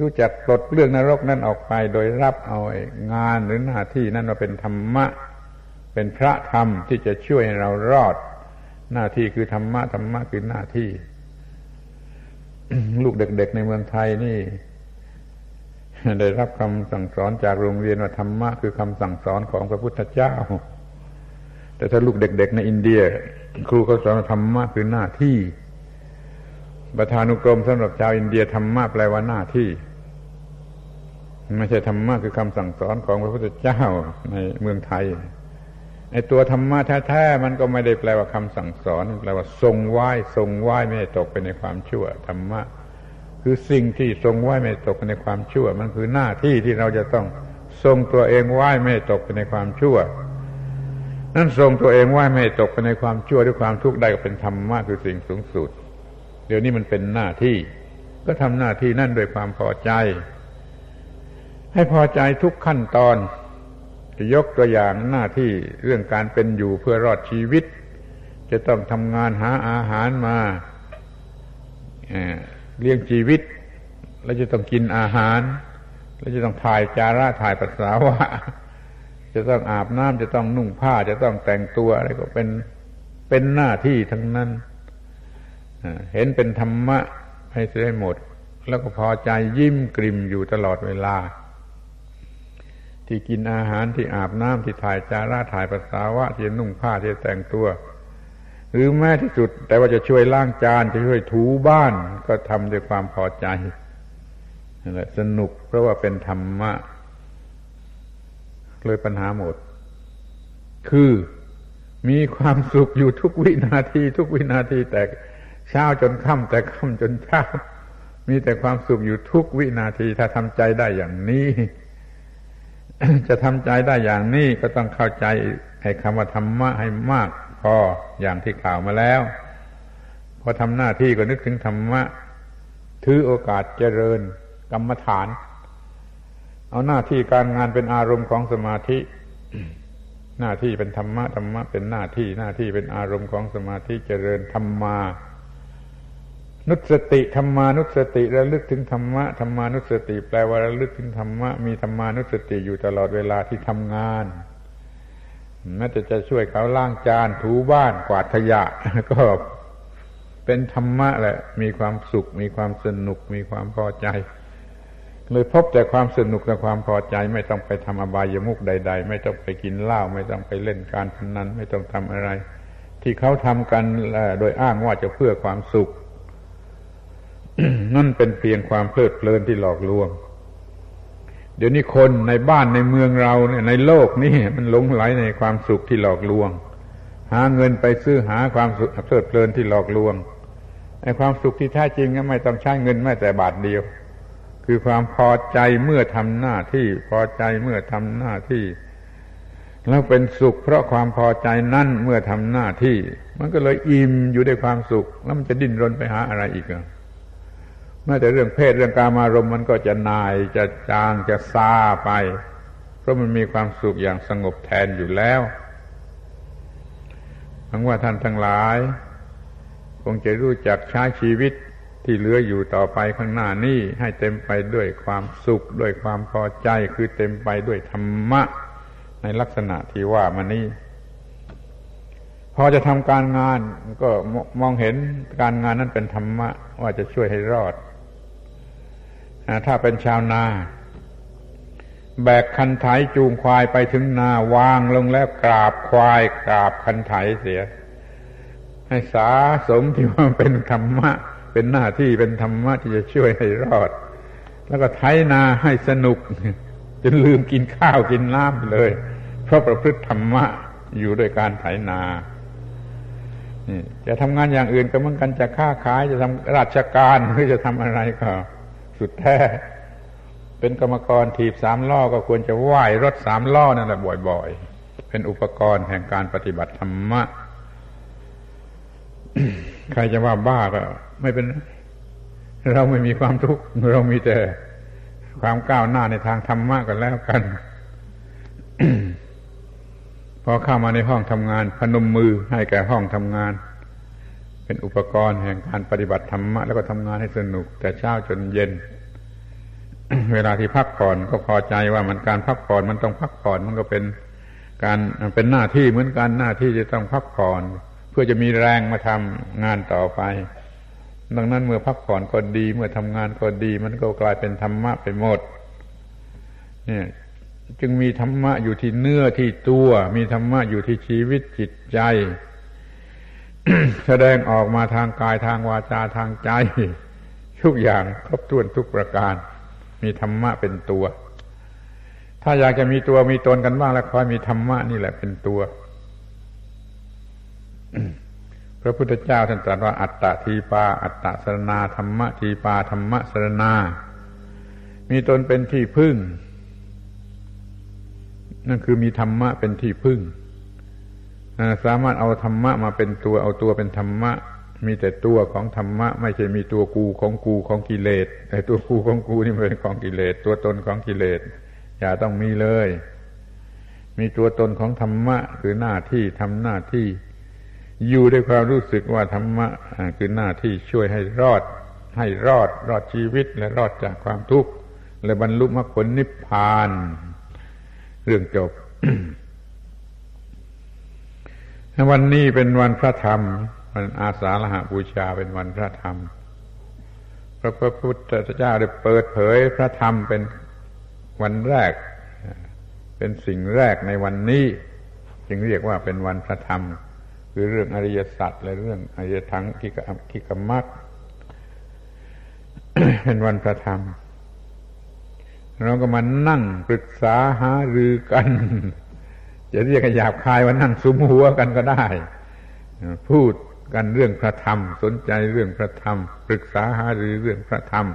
รู้จักปลดเรื่องนรกนั้นออกไปโดยรับเอางานหรือหน้าที่นั้นมาเป็นธรรมะ เป็นพระธรรมที่จะช่วยให้เรารอด หน้าที่คือธรรมะธรรมะคือหน้าที่ ลูกเด็ก ๆ ในเมืองไทยนี่ ได้รับคำสั่งสอนจากโรงเรียนว่าธรรมะคือคำสั่งสอนของพระพุทธเจ้า แต่ถ้าลูกเด็ก ๆ ในอินเดีย ครูเขาสอนธรรมะคือหน้าที่ ประธานุกรมสำหรับชาวอินเดียธรรมะแปลว่าหน้าที่ไม่ใช่ธรรมะคือคำสั่งสอนของพระพุทธเจ้าในเมืองไทย ไอตัวธรรมะแท้ๆมันก็ไม่ได้แปลว่าคำสั่งสอนแปลว่าทรงไหว้ทรงไหว้ไม่ให้ตกไปในความชั่วธรรมะคือสิ่งที่ทรงไหว้ไม่ตกไปในความชั่ว มันคือหน้าที่ที่เราจะต้องทรงตัวเองไหว้ไม่ตกไปในความชั่ว นั่นทรงตัวเองไหว้ไม่ตกไปในความชั่วด้วยความทุกข์ได้ก็เป็นธรรมะคือสิ่งสูงสุด เดี๋ยวนี้มันเป็นหน้าที่ ก็ทำหน้าที่นั่นด้วยความพอใจ ให้พอใจทุกขั้นตอน จะยกตัวอย่างหน้าที่เรื่องการเป็นอยู่เพื่อรอดชีวิต จะต้องทำงานหาอาหารมาเลี้ยงชีวิต แล้วจะต้องกินอาหาร แล้วจะต้องถ่ายจาระถ่ายปัสสาวะ จะต้องอาบน้ำจะต้องนุ่งผ้า จะต้องแต่งตัวอะไรก็เป็นเป็นหน้าที่ทั้งนั้นเห็นเป็นธรรมะให้เสียหมด แล้วก็พอใจยิ้มกริมอยู่ตลอดเวลา ที่กินอาหารที่อาบน้ำที่ถ่ายจาระถ่ายปัสสาวะที่นุ่งผ้าที่แต่งตัว หรือแม้ที่สุด แต่ว่าจะช่วยล้างจานจะช่วยถูบ้าน ก็ทำด้วยความพอใจนั่นแหละสนุกเพราะว่าเป็นธรรมะ เลยปัญหาหมด คือมีความสุขอยู่ทุกวินาที ทุกวินาทีแต่เช้าจนค่ำแต่ค่ำจนเช้ามีแต่ความสุขอยู่ทุกวินาที ถ้าทำใจได้อย่างนี้ จะทำใจได้อย่างนี้ก็ต้องเข้าใจให้คำว่าธรรมะให้มาก พออย่างที่กล่าวมาแล้ว พอทำหน้าที่ก็นึกถึงธรรมะ ถือโอกาสเจริญกรรมฐาน เอาหน้าที่การงานเป็นอารมณ์ของสมาธิ หน้าที่เป็นธรรมะธรรมะเป็นหน้าที่หน้าที่เป็นอารมณ์ของสมาธิเจริญธรรมา นุสติธรรมานุสติระลึกถึงธรรมะธรรมานุสติ แปลว่าระลึกถึงธรรมะมีธรรมานุสติอยู่ตลอดเวลาที่ทำงานแม้จะจะช่วยเขาล้างจานถูบ้านกวาดขยะ ก็เป็นธรรมะแหละ มีความสุข มีความสนุก มีความพอใจ เลยพบแต่ความสนุกและความพอใจ ไม่ต้องไปทำอบายมุกใด ๆ ไม่ต้องไปกินเหล้าไม่ต้องไปเล่นการพนันไม่ต้องทำอะไร ที่เขาทำกันโดยอ้างว่าจะเพื่อความสุข นั่นเป็นเพียงความเพลิดเพลินที่หลอกลวง เดี๋ยวนี้คนในบ้านในเมืองเราเนี่ยในโลกนี่มันหลงไหลในความสุขที่หลอกลวง หาเงินไปซื้อหาความสุขเพลิดเพลินที่หลอกลวงไอ้ความสุขที่แท้จริงก็ไม่ต้องใช้เงินแม้แต่บาทเดียว คือความพอใจเมื่อทำหน้าที่พอใจเมื่อทำหน้าที่ แล้วเป็นสุข เพราะความพอใจนั่นเมื่อทำหน้าที่ มันก็เลยอิ่มอยู่ด้วยความสุข แล้วมันจะดิ้นรนไปหาอะไรอีกอะ แม้แต่เรื่องเพศเรื่องการมารมมันก็จะนายจะจางจะซาไป เพราะมันมีความสุขอย่างสงบแทนอยู่แล้วหวังว่าท่านทั้งหลาย คงจะรู้จักใช้ชีวิตที่เหลืออยู่ต่อไปข้างหน้านี้ให้เต็มไปด้วยความสุขด้วยความพอใจคือเต็มไปด้วยธรรมะ ในลักษณะที่ว่ามานี้พอจะทำการงานก็มองเห็นการงานนั้นเป็นธรรมะ ว่าจะช่วยให้รอด ถ้าเป็นชาวนา แบกคันไถจูงควายไปถึงนาวางลงแล้วกราบควาย กราบคันไถเสีย ให้สาสมที่ว่าเป็นธรรมะ เป็นหน้าที่เป็นธรรมะที่จะช่วยให้รอด แล้วก็ไถนาให้สนุกจนลืมกินข้าวกินน้ำเลย เพราะประพฤติธรรมะอยู่ด้วยการไถนาจะทำงานอย่างอื่นก็เหมือนกันจะค้าขายจะทำราชการหรือจะทำอะไรก็ สุดแท้ เป็นกรรมกรถีบสามล้อก็ควรจะไหว้รถสามล้อนั่นแหละบ่อยๆ เป็นอุปกรณ์แห่งการปฏิบัติธรรมะ ใครจะว่าบ้าก็ไม่เป็น เราไม่มีความทุกข์เรามีแต่ความก้าวหน้าในทางธรรมะกันแล้วกัน พอเข้ามาในห้องทำงาน พนมมือให้แก่ห้องทำงาน เป็นอุปกรณ์แห่งการปฏิบัติธรรมะแล้วก็ทำงานให้สนุก แต่เช้าจนเย็น เวลาที่พักผ่อนก็พอใจว่ามันการพักผ่อนมันต้องพักผ่อนมันก็เป็นการเป็นหน้าที่เหมือนกันหน้าที่จะต้องพักผ่อน เพื่อจะมีแรงมาทำงานต่อไป ดังนั้นเมื่อพักผ่อนก็ดี เมื่อทำงานก็ดี มันก็กลายเป็นธรรมะไปหมด เนี่ยจึงมีธรรมะอยู่ที่เนื้อที่ตัว มีธรรมะอยู่ที่ชีวิตจิตใจ แสดงออกมาทางกายทางวาจาทางใจ ทุกอย่างครบถ้วนทุกประการ มีธรรมะเป็นตัว ถ้าอยากจะมีตัวมีตนกันบ้างแล้วคอยมีธรรมะนี่แหละเป็นตัวพระพุทธเจ้าท่านตรัสว่าอัตตาทีปา อัตตะสรนาธรรมะทีปาธรรมะสรนามีตนเป็นที่พึ่ง นั่นคือมีธรรมะเป็นที่พึ่ง สามารถเอาธรรมะมาเป็นตัวเอาตัวเป็นธรรมะ มีแต่ตัวของธรรมะ ไม่ใช่มีตัวกูของกูของกิเลสแต่ตัวกูของกูนี่เป็นของกิเลสตัวตนของกิเลสอย่าต้องมีเลย มีตัวตนของธรรมะ คือหน้าที่ทำหน้าที่ อยู่ด้วยความรู้สึกว่าธรรมะคือหน้าที่ช่วยให้รอด ให้รอดรอดชีวิตและรอดจากความทุกข์และบรรลุมรรคผลนิพพาน เรื่องจบ วันนี้เป็นวันพระธรรม วันอาสาฬหาบูชาเป็นวันพระธรรม พระพุทธเจ้าได้เปิดเผยพระธรรมเป็นวันแรก เป็นสิ่งแรกในวันนี้ จึงเรียกว่าเป็นวันพระธรรม คือเรื่องอริยสัจและเรื่องอริยทังกิกกิกมักเป็นวันพระธรรม เราก็มานั่งปรึกษาหารือกัน จะเรียกหยาบคายว่านั่งสุมหัวกันก็ได้ พูดกันเรื่องพระธรรม สนใจเรื่องพระธรรม ปรึกษาหารือเรื่องพระธรรม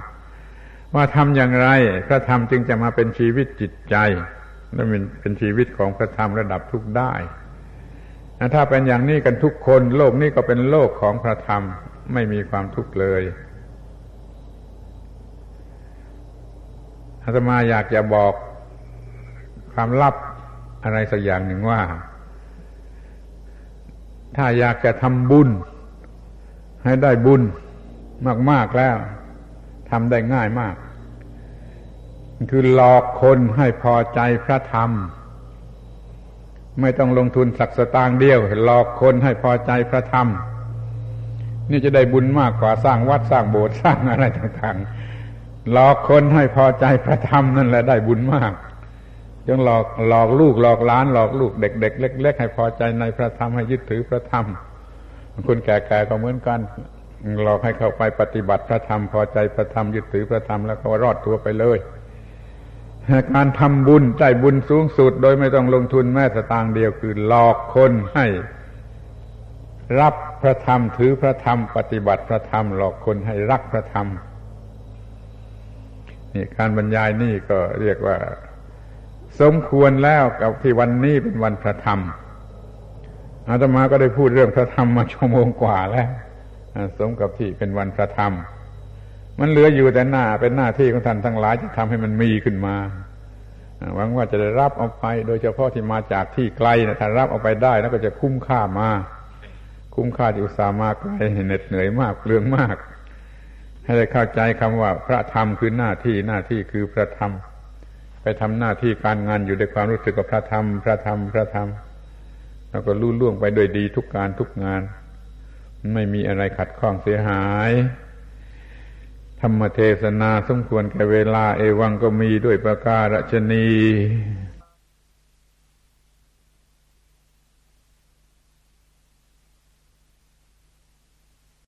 ว่าทำอย่างไร พระธรรมจึงจะมาเป็นชีวิตจิตใจและเป็นเป็นชีวิตของพระธรรมระดับทุกได้ถ้าเป็นอย่างนี้กันทุกคน โลกนี้ก็เป็นโลกของพระธรรมไม่มีความทุกข์เลยอาตมาอยากจะบอกความลับ อะไรสักอย่างหนึ่งว่า ถ้าอยากจะทำบุญ ให้ได้บุญมาก ๆ แล้วทำได้ง่ายมาก คือหลอกคนให้พอใจพระธรรม ไม่ต้องลงทุนสักสตางค์เดียว หลอกคนให้พอใจพระธรรม นี่จะได้บุญมากกว่าสร้างวัดสร้างโบสถ์สร้างอะไรต่างๆหลอกคนให้พอใจพระธรรมนั่นแหละได้บุญมาก ยังหลอกหลอกลูกหลอกล้านหลอกลูกเด็ก ๆ เล็ก ๆ ให้พอใจในพระธรรมให้ยึดถือพระธรรมคนแก่ๆก็เหมือนกัน หลอกให้เข้าไปปฏิบัติพระธรรมพอใจพระธรรมยึดถือพระธรรมแล้วก็รอดตัวไปเลยการทำบุญได้บุญสูงสุด โดยไม่ต้องลงทุนแม้สตางค์เดียวคือหลอกคนให้ รับพระธรรมถือพระธรรม ปฏิบัติพระธรรม หลอกคนให้รักพระธรรมนี่การบรรยายนี่ก็เรียกว่า สมควรแล้วกับที่วันนี้เป็นวันพระธรรมอาตมาก็ได้พูดเรื่องพระธรรมมาชั่วโมงกว่าแล้วสมกับที่เป็นวันพระธรรม มันเหลืออยู่แต่หน้าเป็นหน้าที่ของท่านทั้งหลายจะทำให้มันมีขึ้นมาหวังว่าจะได้รับเอาไป โดยเฉพาะที่มาจากที่ไกลนะถ้ารับเอาไปได้แล้วก็จะคุ้มค่ามา คุ้มค่าที่อุตส่าห์มาไกลเหน็ดเหนื่อยมากเปลืองมาก ให้ได้เข้าใจคำว่าพระธรรมคือหน้าที่หน้าที่คือพระธรรม ไปทำหน้าที่การงานอยู่ด้วยความรู้สึกกับพระธรรม พระธรรม พระธรรม แล้วก็ลู่ล่วงไปโดยดีทุกการทุกงาน ไม่มีอะไรขัดข้องเสียหาย ธรรมเทศนาสมควรแก่เวลาเอวังก็มีด้วยประการชนี